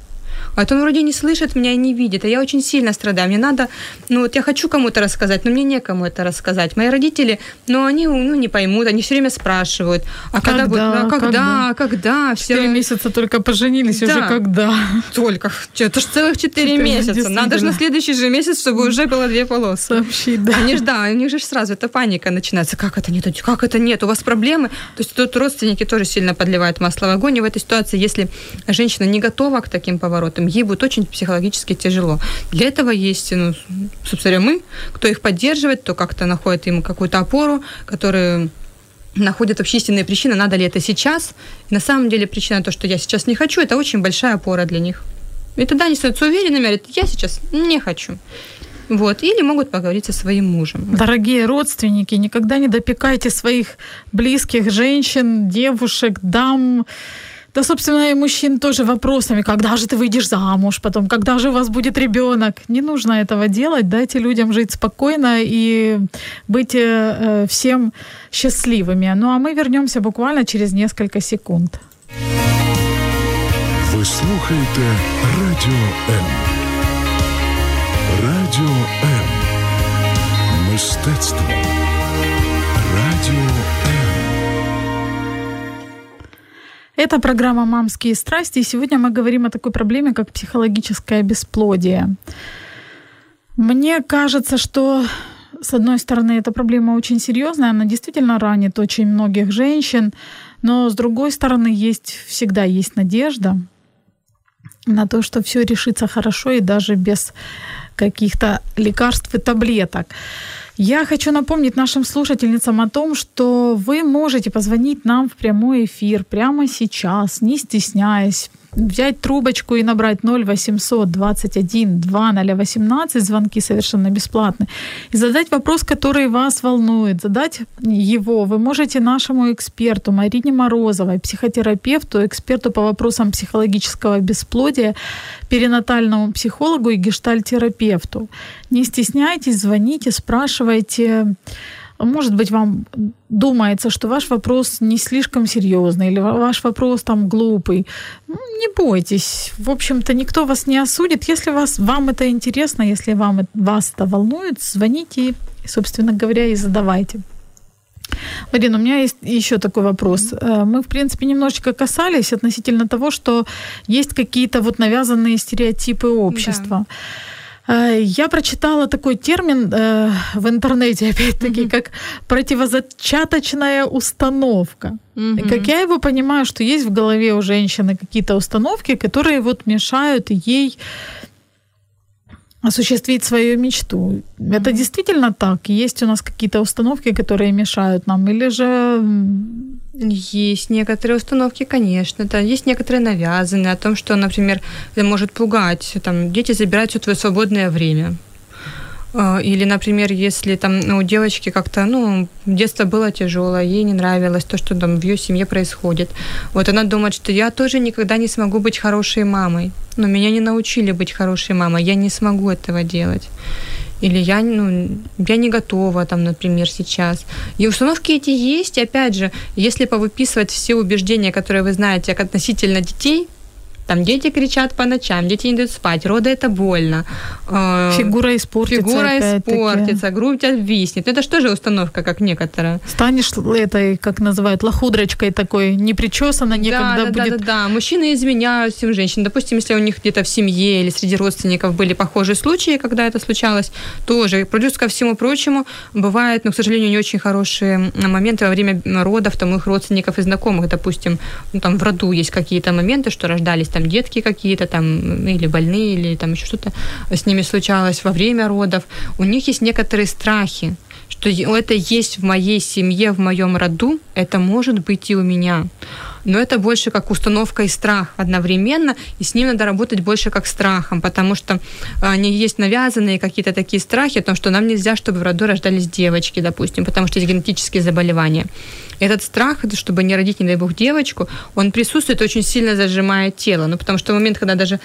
А то он вроде не слышит меня и не видит, а я очень сильно страдаю. Мне надо, ну вот я хочу кому-то рассказать, но мне некому это рассказать. Мои родители, ну они ну, не поймут, они все время спрашивают, а когда, когда будет, а когда, когда, когда? Четыре месяца только поженились, да. уже когда? Только, это же целых четыре месяца. Надо же на следующий же месяц, чтобы уже было две полосы. Сообщить, да. Они же, да, у них же сразу эта паника начинается. Как это нет? Как это нет? У вас проблемы? То есть тут родственники тоже сильно подливают масло в огонь. И в этой ситуации, если женщина не готова к таким поворотам, ей будет очень психологически тяжело. Для этого есть, ну, собственно, мы, кто их поддерживает, кто как-то находит им какую-то опору, которые находят общественные причины, надо ли это сейчас. На самом деле причина то, что я сейчас не хочу, это очень большая опора для них. И тогда они становятся уверенными, говорят, я сейчас не хочу. Вот. Или могут поговорить со своим мужем. Дорогие родственники, никогда не допекайте своих близких женщин, девушек, дам, да, собственно, и мужчин тоже вопросами, когда же ты выйдешь замуж, потом, когда же у вас будет ребенок. Не нужно этого делать, дайте людям жить спокойно и быть э, всем счастливыми. Ну а мы вернемся буквально через несколько секунд. Ви слухаєте Радіо М. Радіо М. Мистецтво. Это программа «Мамские страсти», и сегодня мы говорим о такой проблеме, как психологическое бесплодие. Мне кажется, что с одной стороны, эта проблема очень серьезная, она действительно ранит очень многих женщин, но с другой стороны, есть, всегда есть надежда на то, что все решится хорошо и даже без каких-то лекарств и таблеток. Я хочу напомнить нашим слушательницам о том, что вы можете позвонить нам в прямой эфир прямо сейчас, не стесняясь, взять трубочку и набрать 0800 21 2018, звонки совершенно бесплатные, и задать вопрос, который вас волнует, задать его вы можете нашему эксперту Марине Морозовой, психотерапевту, эксперту по вопросам психологического бесплодия, перинатальному психологу и гештальтерапевту. Не стесняйтесь, звоните, спрашивайте. Может быть, вам думается, что ваш вопрос не слишком серьезный или ваш вопрос там глупый. Ну, не бойтесь. В общем-то, никто вас не осудит. Если вас, вам это интересно, если вам, вас это волнует, звоните собственно говоря, и задавайте. Марина, у меня есть еще такой вопрос. Э, мы, в принципе, немножечко касались относительно того, что есть какие-то вот навязанные стереотипы общества. Да. Э, я прочитала такой термин э, в интернете, опять-таки, mm-hmm. как противозачаточная установка. Mm-hmm. Как я его понимаю, что есть в голове у женщины какие-то установки, которые вот мешают ей осуществить свою мечту. Это действительно так? Есть у нас какие-то установки, которые мешают нам, или же есть некоторые установки, конечно, да. Есть некоторые навязанные о том, что, например, может пугать, там, дети забирают все твое свободное время. А, или, например, если там ну, у девочки как-то, ну, детство было тяжелое, ей не нравилось то, что там в ее семье происходит. Вот она думает, что я тоже никогда не смогу быть хорошей мамой. Но меня не научили быть хорошей мамой, я не смогу этого делать или я, ну, я не готова, там, например, сейчас. И установки эти есть, и опять же, если повыписывать все убеждения, которые вы знаете относительно детей, там дети кричат по ночам, дети не дают спать, роды это больно. Э, фигура испортится. Фигура испортится, грудь обвиснет. Это что же установка, как некоторая? Станешь этой, как называют, лохудрочкой такой, не причесана, некогда да, да, будет. Да, да, да. Мужчины изменяют всем женщин. Допустим, если у них где-то в семье или среди родственников были похожие случаи, когда это случалось, тоже. Плюс ко всему прочему, бывает, но, к сожалению, не очень хорошие моменты во время родов там их родственников и знакомых, допустим, ну, там в роду есть какие-то моменты, что рождались там детки какие-то там, или больные, или там еще что-то с ними случалось во время родов, у них есть некоторые страхи, что это есть в моей семье, в моем роду, это может быть и у меня. Но это больше как установка и страх одновременно, и с ним надо работать больше как страхом, потому что они есть навязанные какие-то такие страхи о том, что нам нельзя, чтобы в роду рождались девочки, допустим, потому что есть генетические заболевания. Этот страх, чтобы не родить, не дай бог, девочку, он присутствует, очень сильно зажимает тело. Ну, потому что в момент, когда даже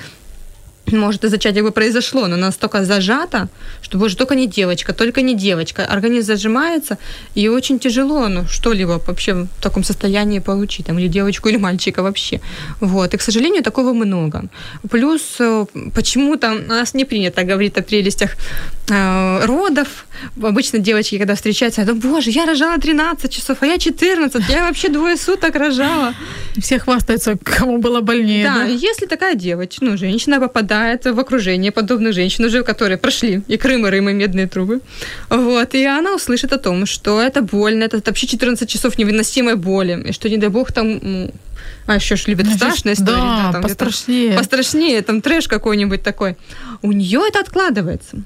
может и зачатие бы произошло, но настолько зажато, что, боже, только не девочка, только не девочка. Организм зажимается, и очень тяжело ну, что-либо вообще в таком состоянии получить, там, или девочку, или мальчика вообще. Вот. И, к сожалению, такого много. Плюс э, почему-то у нас не принято говорить о прелестях э, родов. Обычно девочки, когда встречаются, говорят, боже, я рожала 13 часов, а я 14, я вообще двое суток рожала. Все хвастаются, кому было больнее. Да, да? если такая девочка, ну, женщина попадает попадает в окружение подобных женщин, уже которые прошли и Крым, и Рым, и медные трубы. Вот, и она услышит о том, что это больно, это вообще 14 часов невыносимой боли, и что, не дай бог, там а еще ж любит страшная история. Да, да там пострашнее. Пострашнее, там трэш какой-нибудь такой. У нее это откладывается.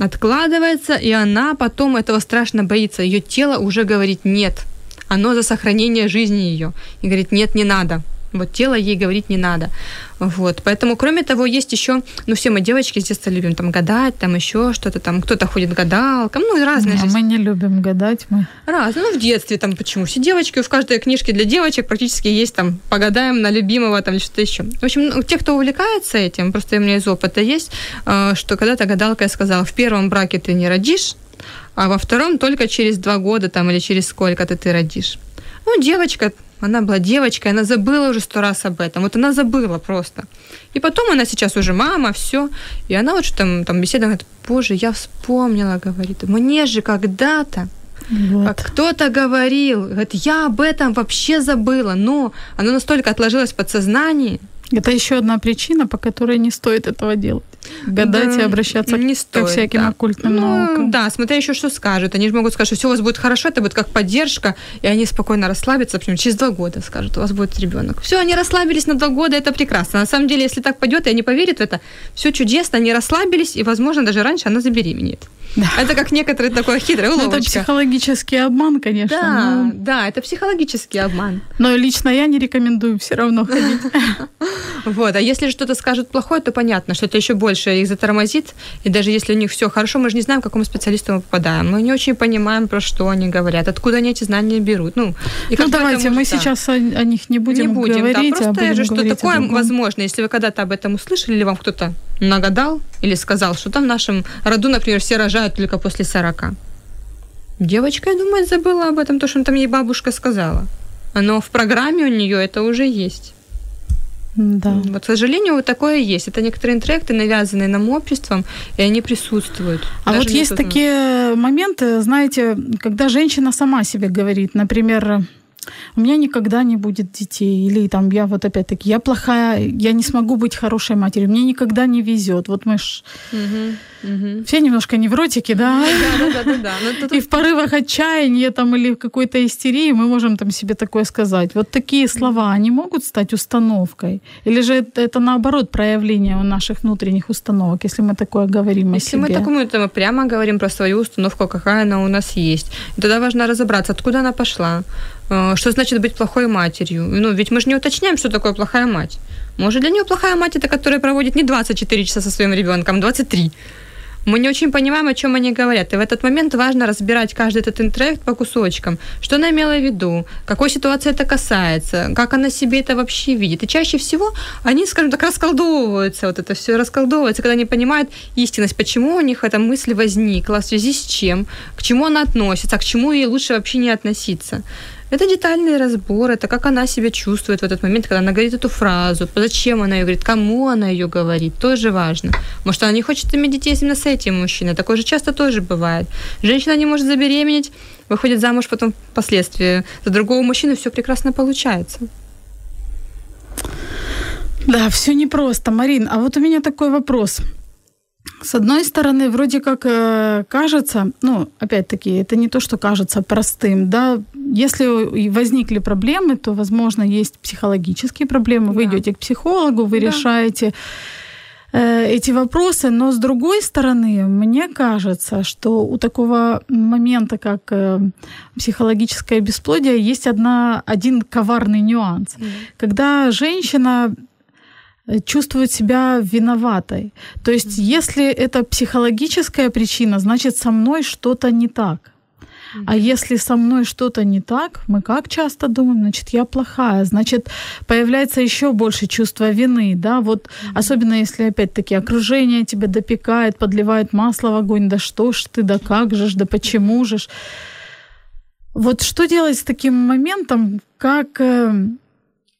Откладывается, и она потом этого страшно боится. Ее тело уже говорит нет. Оно за сохранение жизни ее. И говорит, нет, не надо. Вот тело ей говорить не надо. Вот. Поэтому, кроме того, есть еще, ну, все мы девочки с детства любим там гадать, там еще что-то там, кто-то ходит гадалкам, ну, разные. А мы не любим гадать, мы. Раз, ну, в детстве там, почему? Все девочки, в каждой книжке для девочек практически есть там, погадаем на любимого там или что-то еще. В общем, ну, те, кто увлекается этим, просто у меня из опыта есть, э, что когда-то гадалка я сказала, в первом браке ты не родишь, а во втором только через два года там или через сколько-то ты родишь. Ну, девочка, она была девочкой, она забыла уже сто раз об этом. Вот она забыла просто. И потом она сейчас уже мама, все. И она вот что там, там беседа говорит, боже, я вспомнила, говорит, мне же когда-то Вот. Кто-то говорил, говорит, я об этом вообще забыла, но оно настолько отложилось в подсознании. Это еще одна причина, по которой не стоит этого делать гадать да, и обращаться не стоит, ко всяким да. оккультным ну, наукам. Да, смотря еще что скажут. Они же могут сказать, что все у вас будет хорошо, это будет как поддержка, и они спокойно расслабятся, например, через два года скажут, у вас будет ребенок. Все, они расслабились на два года, это прекрасно. На самом деле, если так пойдет, и они поверят в это, все чудесно, они расслабились, и, возможно, даже раньше она забеременеет. Да. Это как некоторые такой хитрый уловочка. Ну, это психологический обман, конечно. Да, но... да, это психологический обман. Но лично я не рекомендую все равно ходить. Вот, а если что-то скажут плохое, то понятно, что это еще больше их затормозит. И даже если у них все хорошо, мы же не знаем, к какому специалисту мы попадаем. Мы не очень понимаем, про что они говорят, откуда они эти знания берут. Ну, и ну давайте мы сейчас о, о них не будем, не будем говорить. Да, просто а же, что такое возможно, если вы когда-то об этом услышали, или вам кто-то нагадал или сказал, что там в нашем роду, например, все рожают только после 40. Девочка, я думаю, забыла об этом, то, что там ей бабушка сказала. Но в программе у нее это уже есть. Да. Вот, к сожалению, вот такое есть. Это некоторые интроекты, навязанные нам обществом, и они присутствуют. А вот есть такие моменты, знаете, когда женщина сама себе говорит, например, у меня никогда не будет детей, или там я вот опять-таки, я плохая, я не смогу быть хорошей матерью, мне никогда не везет. Вот мы ж угу, угу. все немножко невротики, да? Да, да, да, да. И в порывах отчаяния там или какой-то истерии мы можем там себе такое сказать. Вот такие слова, они могут стать установкой? Или же это, это наоборот проявление наших внутренних установок, если мы такое говорим если о себе? Если мы такому, мы прямо говорим про свою установку, какая она у нас есть. Тогда важно разобраться, откуда она пошла, что значит быть плохой матерью. Ну, ведь мы же не уточняем, что такое плохая мать. Может, для нее плохая мать это, которая проводит не 24 часа со своим ребенком, а 23. Мы не очень понимаем, о чем они говорят. И в этот момент важно разбирать каждый этот интроект по кусочкам. Что она имела в виду, какой ситуации это касается, как она себе это вообще видит. И чаще всего они, скажем так, расколдовываются, вот это все расколдовывается, когда они понимают истинность, почему у них эта мысль возникла, в связи с чем, к чему она относится, а к чему ей лучше вообще не относиться. Это детальный разбор, это как она себя чувствует в этот момент, когда она говорит эту фразу, зачем она ее говорит, кому она ее говорит, тоже важно. Может, она не хочет иметь детей именно с этим мужчиной, такое же часто тоже бывает. Женщина не может забеременеть, выходит замуж потом впоследствии за другого мужчину, все прекрасно получается. Да, все непросто, Марин. А вот у меня такой вопрос. С одной стороны, вроде как э, кажется, ну, опять-таки, это не то, что кажется простым, да, если возникли проблемы, то, возможно, есть психологические проблемы, вы да. идете к психологу, вы да. решаете э, эти вопросы, но с другой стороны, мне кажется, что у такого момента, как э, психологическое бесплодие, есть одна, один коварный нюанс. Mm. Когда женщина чувствует себя виноватой. То есть, если это психологическая причина, значит, со мной что-то не так. А если со мной что-то не так, мы как часто думаем, значит, я плохая, значит, появляется еще больше чувства вины, да, вот особенно если, опять-таки, окружение тебя допекает, подливает масло в огонь, да что ж ты, да как же ж, да почему же ж. Вот что делать с таким моментом, как э,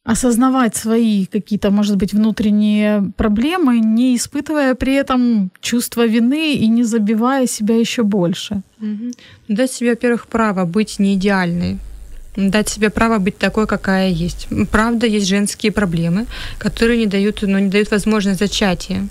осознавать свои какие-то, может быть, внутренние проблемы, не испытывая при этом чувство вины и не забивая себя еще больше. Угу. Дать себе, во-первых, право быть не идеальной, дать себе право быть такой, какая есть. Правда, есть женские проблемы, которые не дают, ну, не дают возможность зачатия.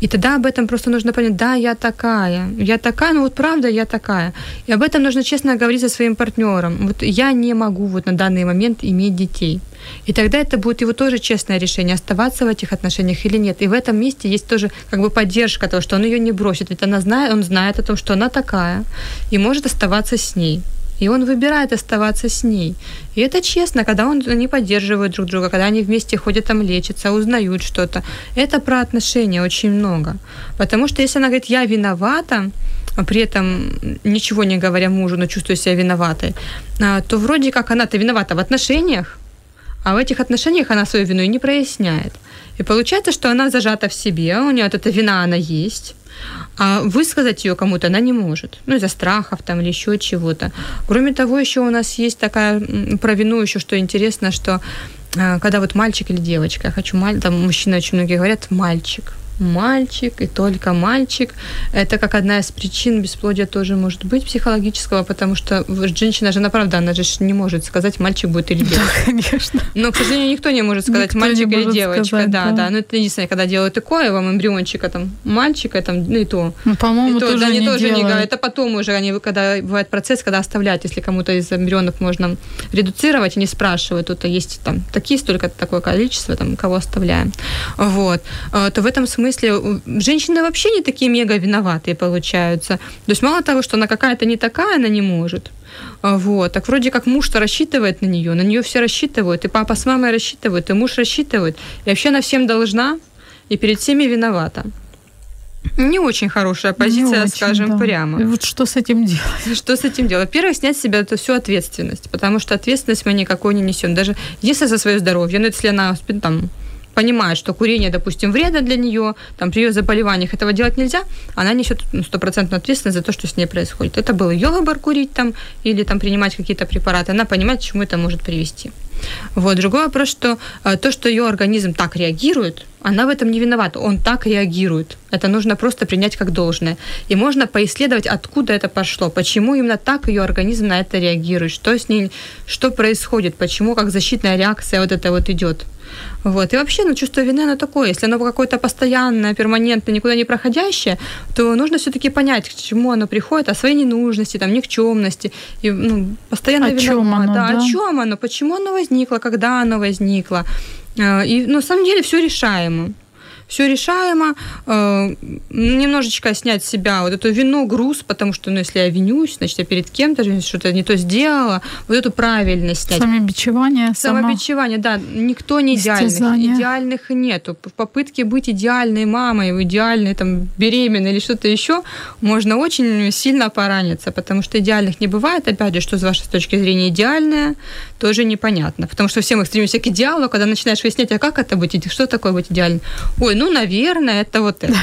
И тогда об этом просто нужно понять, да, я такая, я такая, ну вот правда я такая. И об этом нужно честно говорить со своим партнером. Вот я не могу вот на данный момент иметь детей. И тогда это будет его тоже честное решение, оставаться в этих отношениях или нет. И в этом месте есть тоже как бы поддержка того, что он ее не бросит. Ведь она знает, он знает о том, что она такая и может оставаться с ней. И он выбирает оставаться с ней. И это честно, когда он, они поддерживают друг друга, когда они вместе ходят там лечатся, узнают что-то. Это про отношения очень много. Потому что если она говорит, я виновата, а при этом ничего не говоря мужу, но чувствую себя виноватой, а, то вроде как она-то виновата в отношениях, а в этих отношениях она свою вину не проясняет. И получается, что она зажата в себе, у нее вот эта вина, она есть, а высказать ее кому-то она не может. Ну, из-за страхов там или еще чего-то. Кроме того, еще у нас есть такая про вину еще, что интересно, что а, когда вот мальчик или девочка, я хочу мальчик, там мужчины очень многие говорят мальчик, мальчик и только мальчик. Это как одна из причин бесплодия тоже может быть психологического, потому что женщина же, правда, она же не может сказать, мальчик будет или девочка. Да, конечно. Но, к сожалению, никто не может сказать, Никто мальчик не или девочка. сказать, да, да. да. Ну, это единственное, когда делают такое, вам эмбриончика, там, мальчика, там, ну, и то. Ну, по-моему, И то, тоже да, не тоже не делают. говорят. Это потом уже, они, когда бывает процесс, когда оставляют, если кому-то из эмбрионов можно редуцировать, они спрашивают, тут есть там такие, столько такое количество, там, кого оставляем. Вот. А, То в этом смысле у- женщины вообще не такие мега виноватые получаются. То есть мало того, что она какая-то не такая, она не может. А, Вот. Так вроде как муж-то рассчитывает на нее, на нее все рассчитывают, и папа с мамой рассчитывают, и муж рассчитывает, и вообще она всем должна, и перед всеми виновата. Не очень хорошая Не позиция, очень, скажем да. прямо. И вот что с этим делать? Что с этим делать? Во-первых, снять с себя эту всю ответственность, потому что ответственность мы никакой не несем. Даже если за свое здоровье, ну, если она там понимает, что курение, допустим, вредно для нее, там, при ее заболеваниях этого делать нельзя, она несет ну, стопроцентную ответственность за то, что с ней происходит. Это был ее выбор курить там или там принимать какие-то препараты. Она понимает, к чему это может привести. Вот. Другой вопрос, что э, то, что ее организм так реагирует, она в этом не виновата, он так реагирует. Это нужно просто принять как должное. И можно поисследовать, откуда это пошло, почему именно так ее организм на это реагирует, что с ней, что происходит, почему как защитная реакция вот это вот идет. Вот. И вообще, ну, чувство вины, оно такое. Если оно какое-то постоянное, перманентное, никуда не проходящее, то нужно все-таки понять, к чему оно приходит, о своей ненужности, там, никчемности. И, ну, постоянно О чём виноват. оно, да, да? о чем оно, почему оно возникло, когда оно возникло. Э, И на самом деле все решаемо. Все решаемо. Э, Немножечко снять с себя вот эту вину, груз, потому что, ну, если я винюсь, значит, я перед кем-то что-то не то сделала. Вот эту правильность снять. Самобичевание. Самобичевание, да, никто не. Истязание. Идеальных нету. В попытке быть идеальной мамой, идеальной там беременной или что-то еще, можно очень сильно пораниться, потому что идеальных не бывает. Опять же, что с вашей точки зрения идеальное, тоже непонятно. Потому что все мы стремимся к идеалу, когда начинаешь выяснять, а как это быть, что такое быть идеальным? Ой, ну, наверное, это вот это.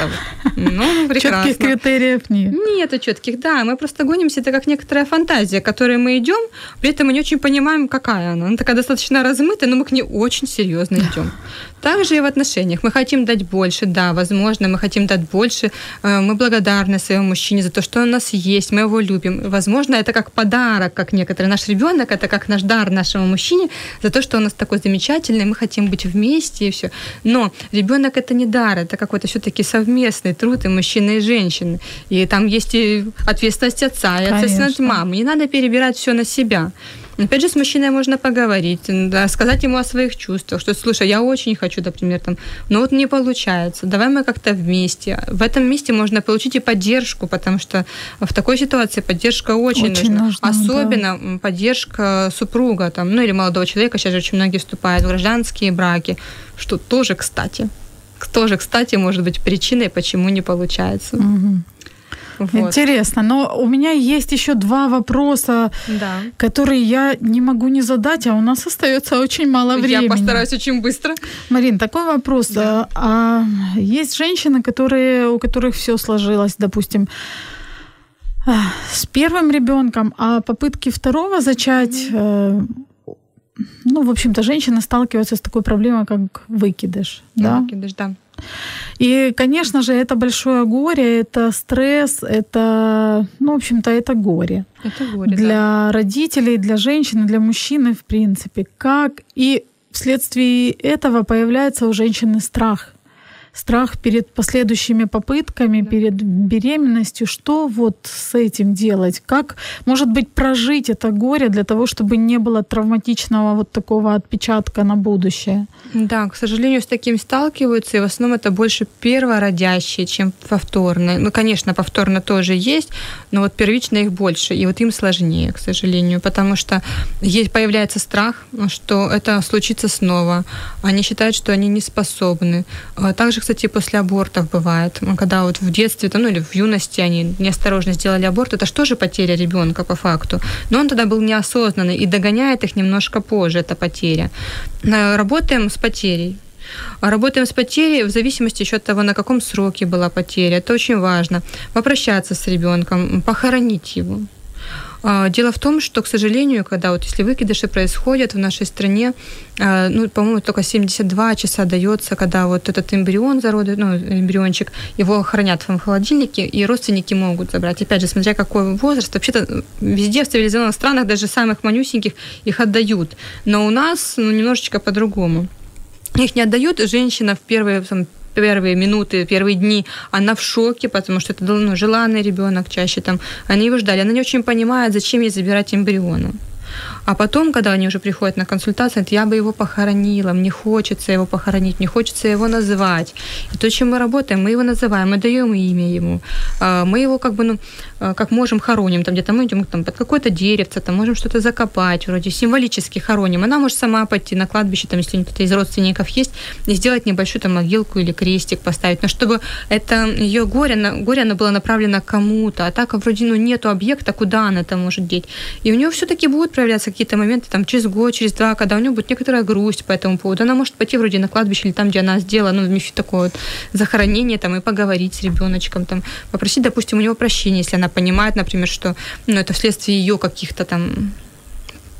вот. Ну, прекрасно. Четких критериев нет. Нету четких, да. Мы просто гонимся, это как некоторая фантазия, к которой мы идем, при этом мы не очень понимаем, какая она. Она такая достаточно размытая, но мы к ней очень серьезно идем. Также и в отношениях. Мы хотим дать больше, да, возможно, мы хотим дать больше. Э, Мы благодарны своему мужчине за то, что он у нас есть, мы его любим. Возможно, это как подарок, как некоторые. Наш ребенок это как наш дар нашему мужчине за то, что он у нас такой замечательный, мы хотим быть вместе и все. Но ребенок это не дар, это какой-то все-таки совместный труд и мужчины, и женщины. И там есть и ответственность отца, и ответственность Конечно. мамы. Не надо перебирать все на себя. Опять же, с мужчиной можно поговорить, да, сказать ему о своих чувствах, что, слушай, я очень хочу, например, там, но вот не получается, давай мы как-то вместе. В этом месте можно получить и поддержку, потому что в такой ситуации поддержка очень, Очень нужна. нужна, Особенно м, поддержка супруга, там, ну или молодого человека, сейчас же очень многие вступают в гражданские браки, что тоже, кстати, тоже, кстати, может быть причиной, почему не получается. Мгм. Вот. Интересно. Но у меня есть еще два вопроса, Да. которые я не могу не задать, а у нас остается очень мало времени. Я постараюсь очень быстро. Марин, такой вопрос. Да. А, а есть женщины, которые, у которых все сложилось, допустим, с первым ребенком, а попытки второго зачать, э, ну, в общем-то, женщины сталкиваются с такой проблемой, как выкидыш. Да? Выкидыш, да. И, конечно же, это большое горе, это стресс, это, ну, в общем-то, это горе Это горе, да. для родителей, для женщины, для мужчины, в принципе. Как и вследствие этого появляется у женщины страх. Страх перед последующими попытками, перед беременностью. Что вот с этим делать? Как, может быть, прожить это горе для того, чтобы не было травматичного вот такого отпечатка на будущее? Да, к сожалению, с таким сталкиваются, и в основном это больше первородящие, чем повторные. Ну, конечно, повторно тоже есть, но вот первично их больше, и вот им сложнее, к сожалению, потому что есть, появляется страх, что это случится снова. Они считают, что они не способны. А Также, кстати, после абортов бывает, когда вот в детстве, ну или в юности они неосторожно сделали аборт, это же тоже потеря ребенка по факту. Но он тогда был неосознанный, и догоняет их немножко позже, эта потеря. Э, Работаем с потерей. Работаем с потерей в зависимости еще от того, на каком сроке была потеря. Это очень важно. Попрощаться с ребенком, похоронить его. А, дело в том, что, к сожалению, когда вот если выкидыши происходят в нашей стране, а, ну, по-моему, только 72 часа дается, когда вот этот эмбрион зародит, ну, эмбриончик, его хранят в холодильнике, и родственники могут забрать. Опять же, смотря какой возраст, вообще-то везде в цивилизованных странах, даже самых манюсеньких, их отдают. Но у нас ну, немножечко по-другому. Их не отдают, женщина в первые там, первые минуты, первые дни, она в шоке, потому что это ну, желанный ребенок чаще там. Они его ждали. Она не очень понимает, зачем ей забирать эмбрионы. А потом, когда они уже приходят на консультацию, я бы его похоронила, мне хочется его похоронить, мне хочется его называть. И то, чем мы работаем, мы его называем, мы даем имя ему. А, мы его как бы, ну, а, как можем хороним, там где-то мы идем там, под какое-то деревце, там можем что-то закопать, вроде символически хороним. Она может сама пойти на кладбище, там, если кто-то из родственников есть, и сделать небольшую там могилку или крестик поставить, но чтобы это ее горе, горе оно было направлено кому-то, а так вроде ну, нету объекта, куда она это может деть. И у нее все-таки будут проявляться какие-то моменты там через год, через два, когда у нее будет некоторая грусть по этому поводу. Она может пойти вроде на кладбище или там, где она сделала, ну, такое вот захоронение, там, и поговорить с ребеночком, там, попросить, допустим, у него прощения, если она понимает, например, что, ну, это вследствие ее каких-то там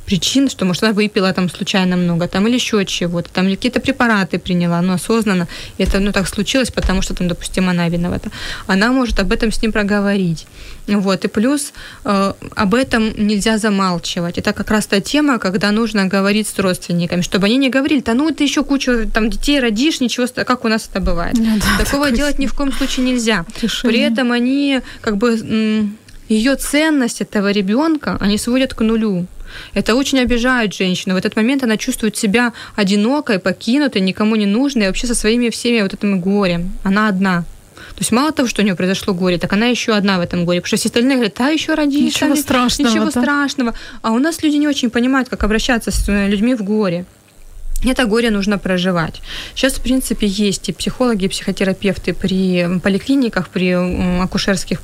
причин, что, может, она выпила там случайно много, там, или еще чего-то, там, или какие-то препараты приняла, но осознанно, и это, ну, так случилось, потому что, там, допустим, она виновата. Она может об этом с ним проговорить. Вот, и плюс э, об этом нельзя замалчивать. Это как раз та тема, когда нужно говорить с родственниками, чтобы они не говорили, да ну ты еще кучу там детей родишь, ничего, как у нас это бывает. Ну, да, Такого делать ни в коем случае нельзя. Решение. При этом они как бы ее ценность этого ребенка они сводят к нулю. Это очень обижает женщину. В этот момент она чувствует себя одинокой, покинутой, никому не нужной, и вообще со своими всеми вот этим горем. Она одна. То есть мало того, что у нее произошло горе, так она еще одна в этом горе. Потому что все остальные говорят, а еще родишь. Ничего страшного. Ничего страшного. А у нас люди не очень понимают, как обращаться с людьми в горе это горе нужно проживать. Сейчас, в принципе, есть и психологи, и психотерапевты при поликлиниках, при акушерских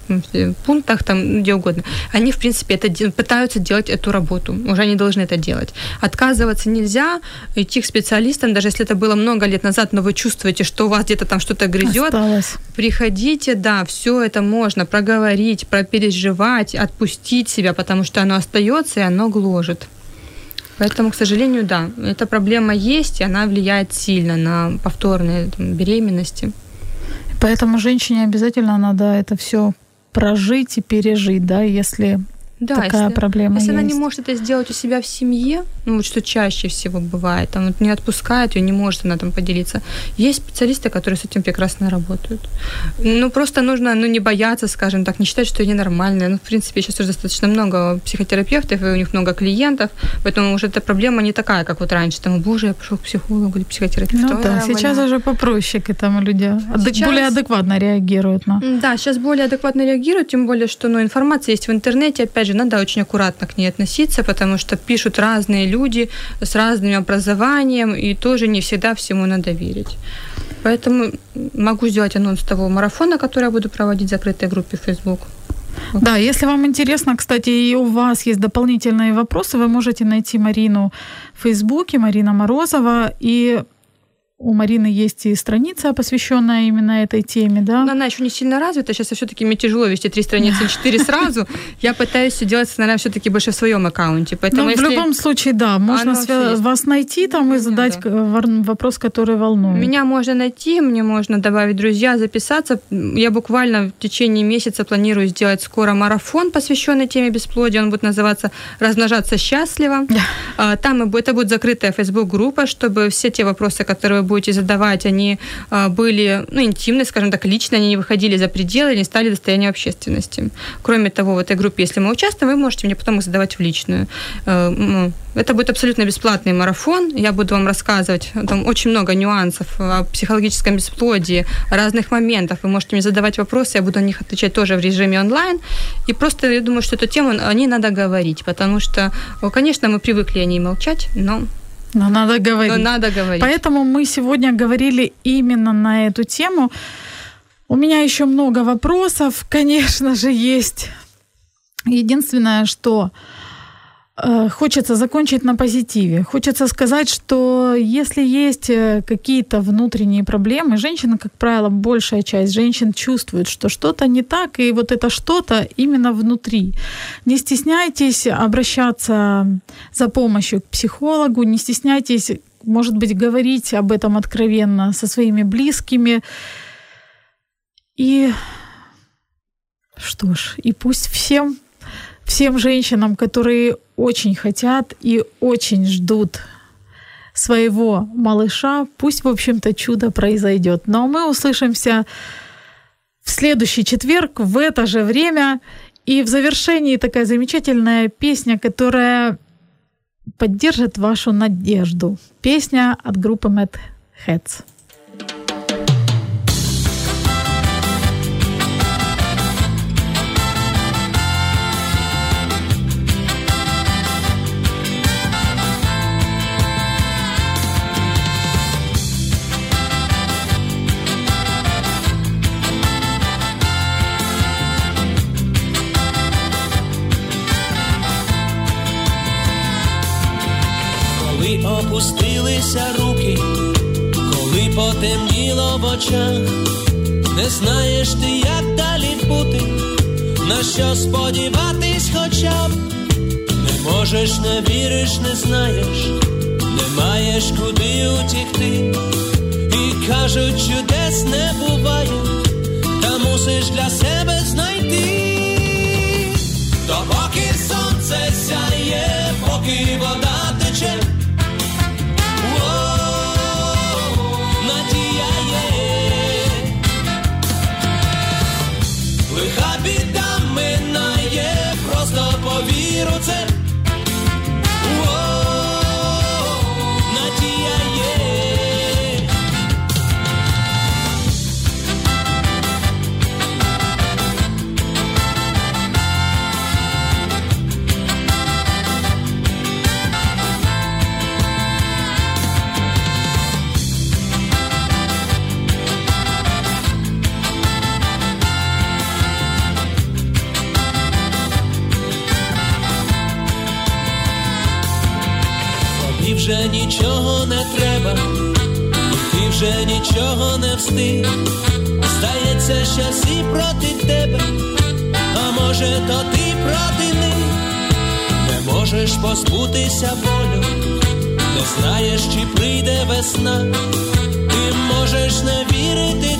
пунктах, там, где угодно. Они, в принципе, это пытаются делать эту работу. Уже они должны это делать. Отказываться нельзя, идти к специалистам, даже если это было много лет назад, но вы чувствуете, что у вас где-то там что-то грызет. Осталось. Приходите, да, все это можно проговорить, пропереживать, отпустить себя, потому что оно остается и оно гложет. Поэтому, к сожалению, да, эта проблема есть, и она влияет сильно на повторные там, беременности. Поэтому женщине обязательно надо это все прожить и пережить, да, если да, такая если, проблема Если есть. она не может это сделать у себя в семье, ну вот что чаще всего бывает, там вот не отпускает ее, не может она там поделиться. Есть специалисты, которые с этим прекрасно работают. Ну просто нужно, ну не бояться, скажем так, не считать, что они нормальные. Ну в принципе сейчас уже достаточно много психотерапевтов, и у них много клиентов, поэтому уже эта проблема не такая, как вот раньше. Там, боже, я пошел к психологу или психотерапевту. Ну да, сейчас больна. уже попроще к этому люди. Сейчас... Более адекватно реагируют на. Да, сейчас более адекватно реагируют, тем более, что ну, информация есть в интернете, опять же, надо очень аккуратно к ней относиться, потому что пишут разные люди с разным образованием, и тоже не всегда всему надо верить. Поэтому могу сделать анонс того марафона, который я буду проводить в закрытой группе Facebook. Да, если вам интересно, кстати, и у вас есть дополнительные вопросы, вы можете найти Марину в Фейсбуке, Марина Морозова, и у Марины есть и страница, посвященная именно этой теме, да? Но она еще не сильно развита. Сейчас все-таки мне тяжело вести три страницы, четыре сразу. Я пытаюсь делать, наверное, все-таки больше в своем аккаунте. Поэтому ну, если... в любом случае, да, можно свя... вас найти там и задать да. вопрос, который волнует. Меня можно найти, мне можно добавить друзья, записаться. Я буквально в течение месяца планирую сделать скоро марафон, посвященный теме бесплодия. Он будет называться «Размножаться счастливо». Да. Там это будет закрытая Facebook-группа, чтобы все те вопросы, которые вы будете задавать, они а, были ну, интимны, скажем так, лично, они не выходили за пределы, не стали достоянием общественности. Кроме того, в этой группе, если мы участвуем, вы можете мне потом их задавать в личную. Э, ну, это будет абсолютно бесплатный марафон. Я буду вам рассказывать там очень много нюансов о психологическом бесплодии, разных моментов. Вы можете мне задавать вопросы, я буду на них отвечать тоже в режиме онлайн. И просто я думаю, что эту тему о ней надо говорить, потому что, конечно, мы привыкли о ней молчать, но но надо говорить. Но надо говорить. Поэтому мы сегодня говорили именно на эту тему. У меня еще много вопросов, конечно же, есть. Единственное, что хочется закончить на позитиве. Хочется сказать, что если есть э, какие-то внутренние проблемы, женщины, как правило, большая часть женщин чувствует, что что-то не так, и вот это что-то именно внутри. Не стесняйтесь обращаться за помощью к психологу, не стесняйтесь, может быть, говорить об этом откровенно со своими близкими. И что ж, и пусть всем всем женщинам, которые очень хотят и очень ждут своего малыша, пусть, в общем-то, чудо произойдет. Но мы услышимся в следующий четверг в это же время. И в завершении такая замечательная песня, которая поддержит вашу надежду. Песня от группы Mad Heads. Опустилися руки, коли потемніло в очах, не знаєш ти, як далі бути, на що сподіватись, хоча б. Не можеш, не віриш, не знаєш, не маєш куди утікти, і кажуть, чудес не буває, та мусиш для себе знайти. То поки сонце сяє, поки вода нічого. Здається, що всі проти тебе, а може, то ти проти них, не можеш позбутися болю, не знаєш, чи прийде весна, ти можеш не вірити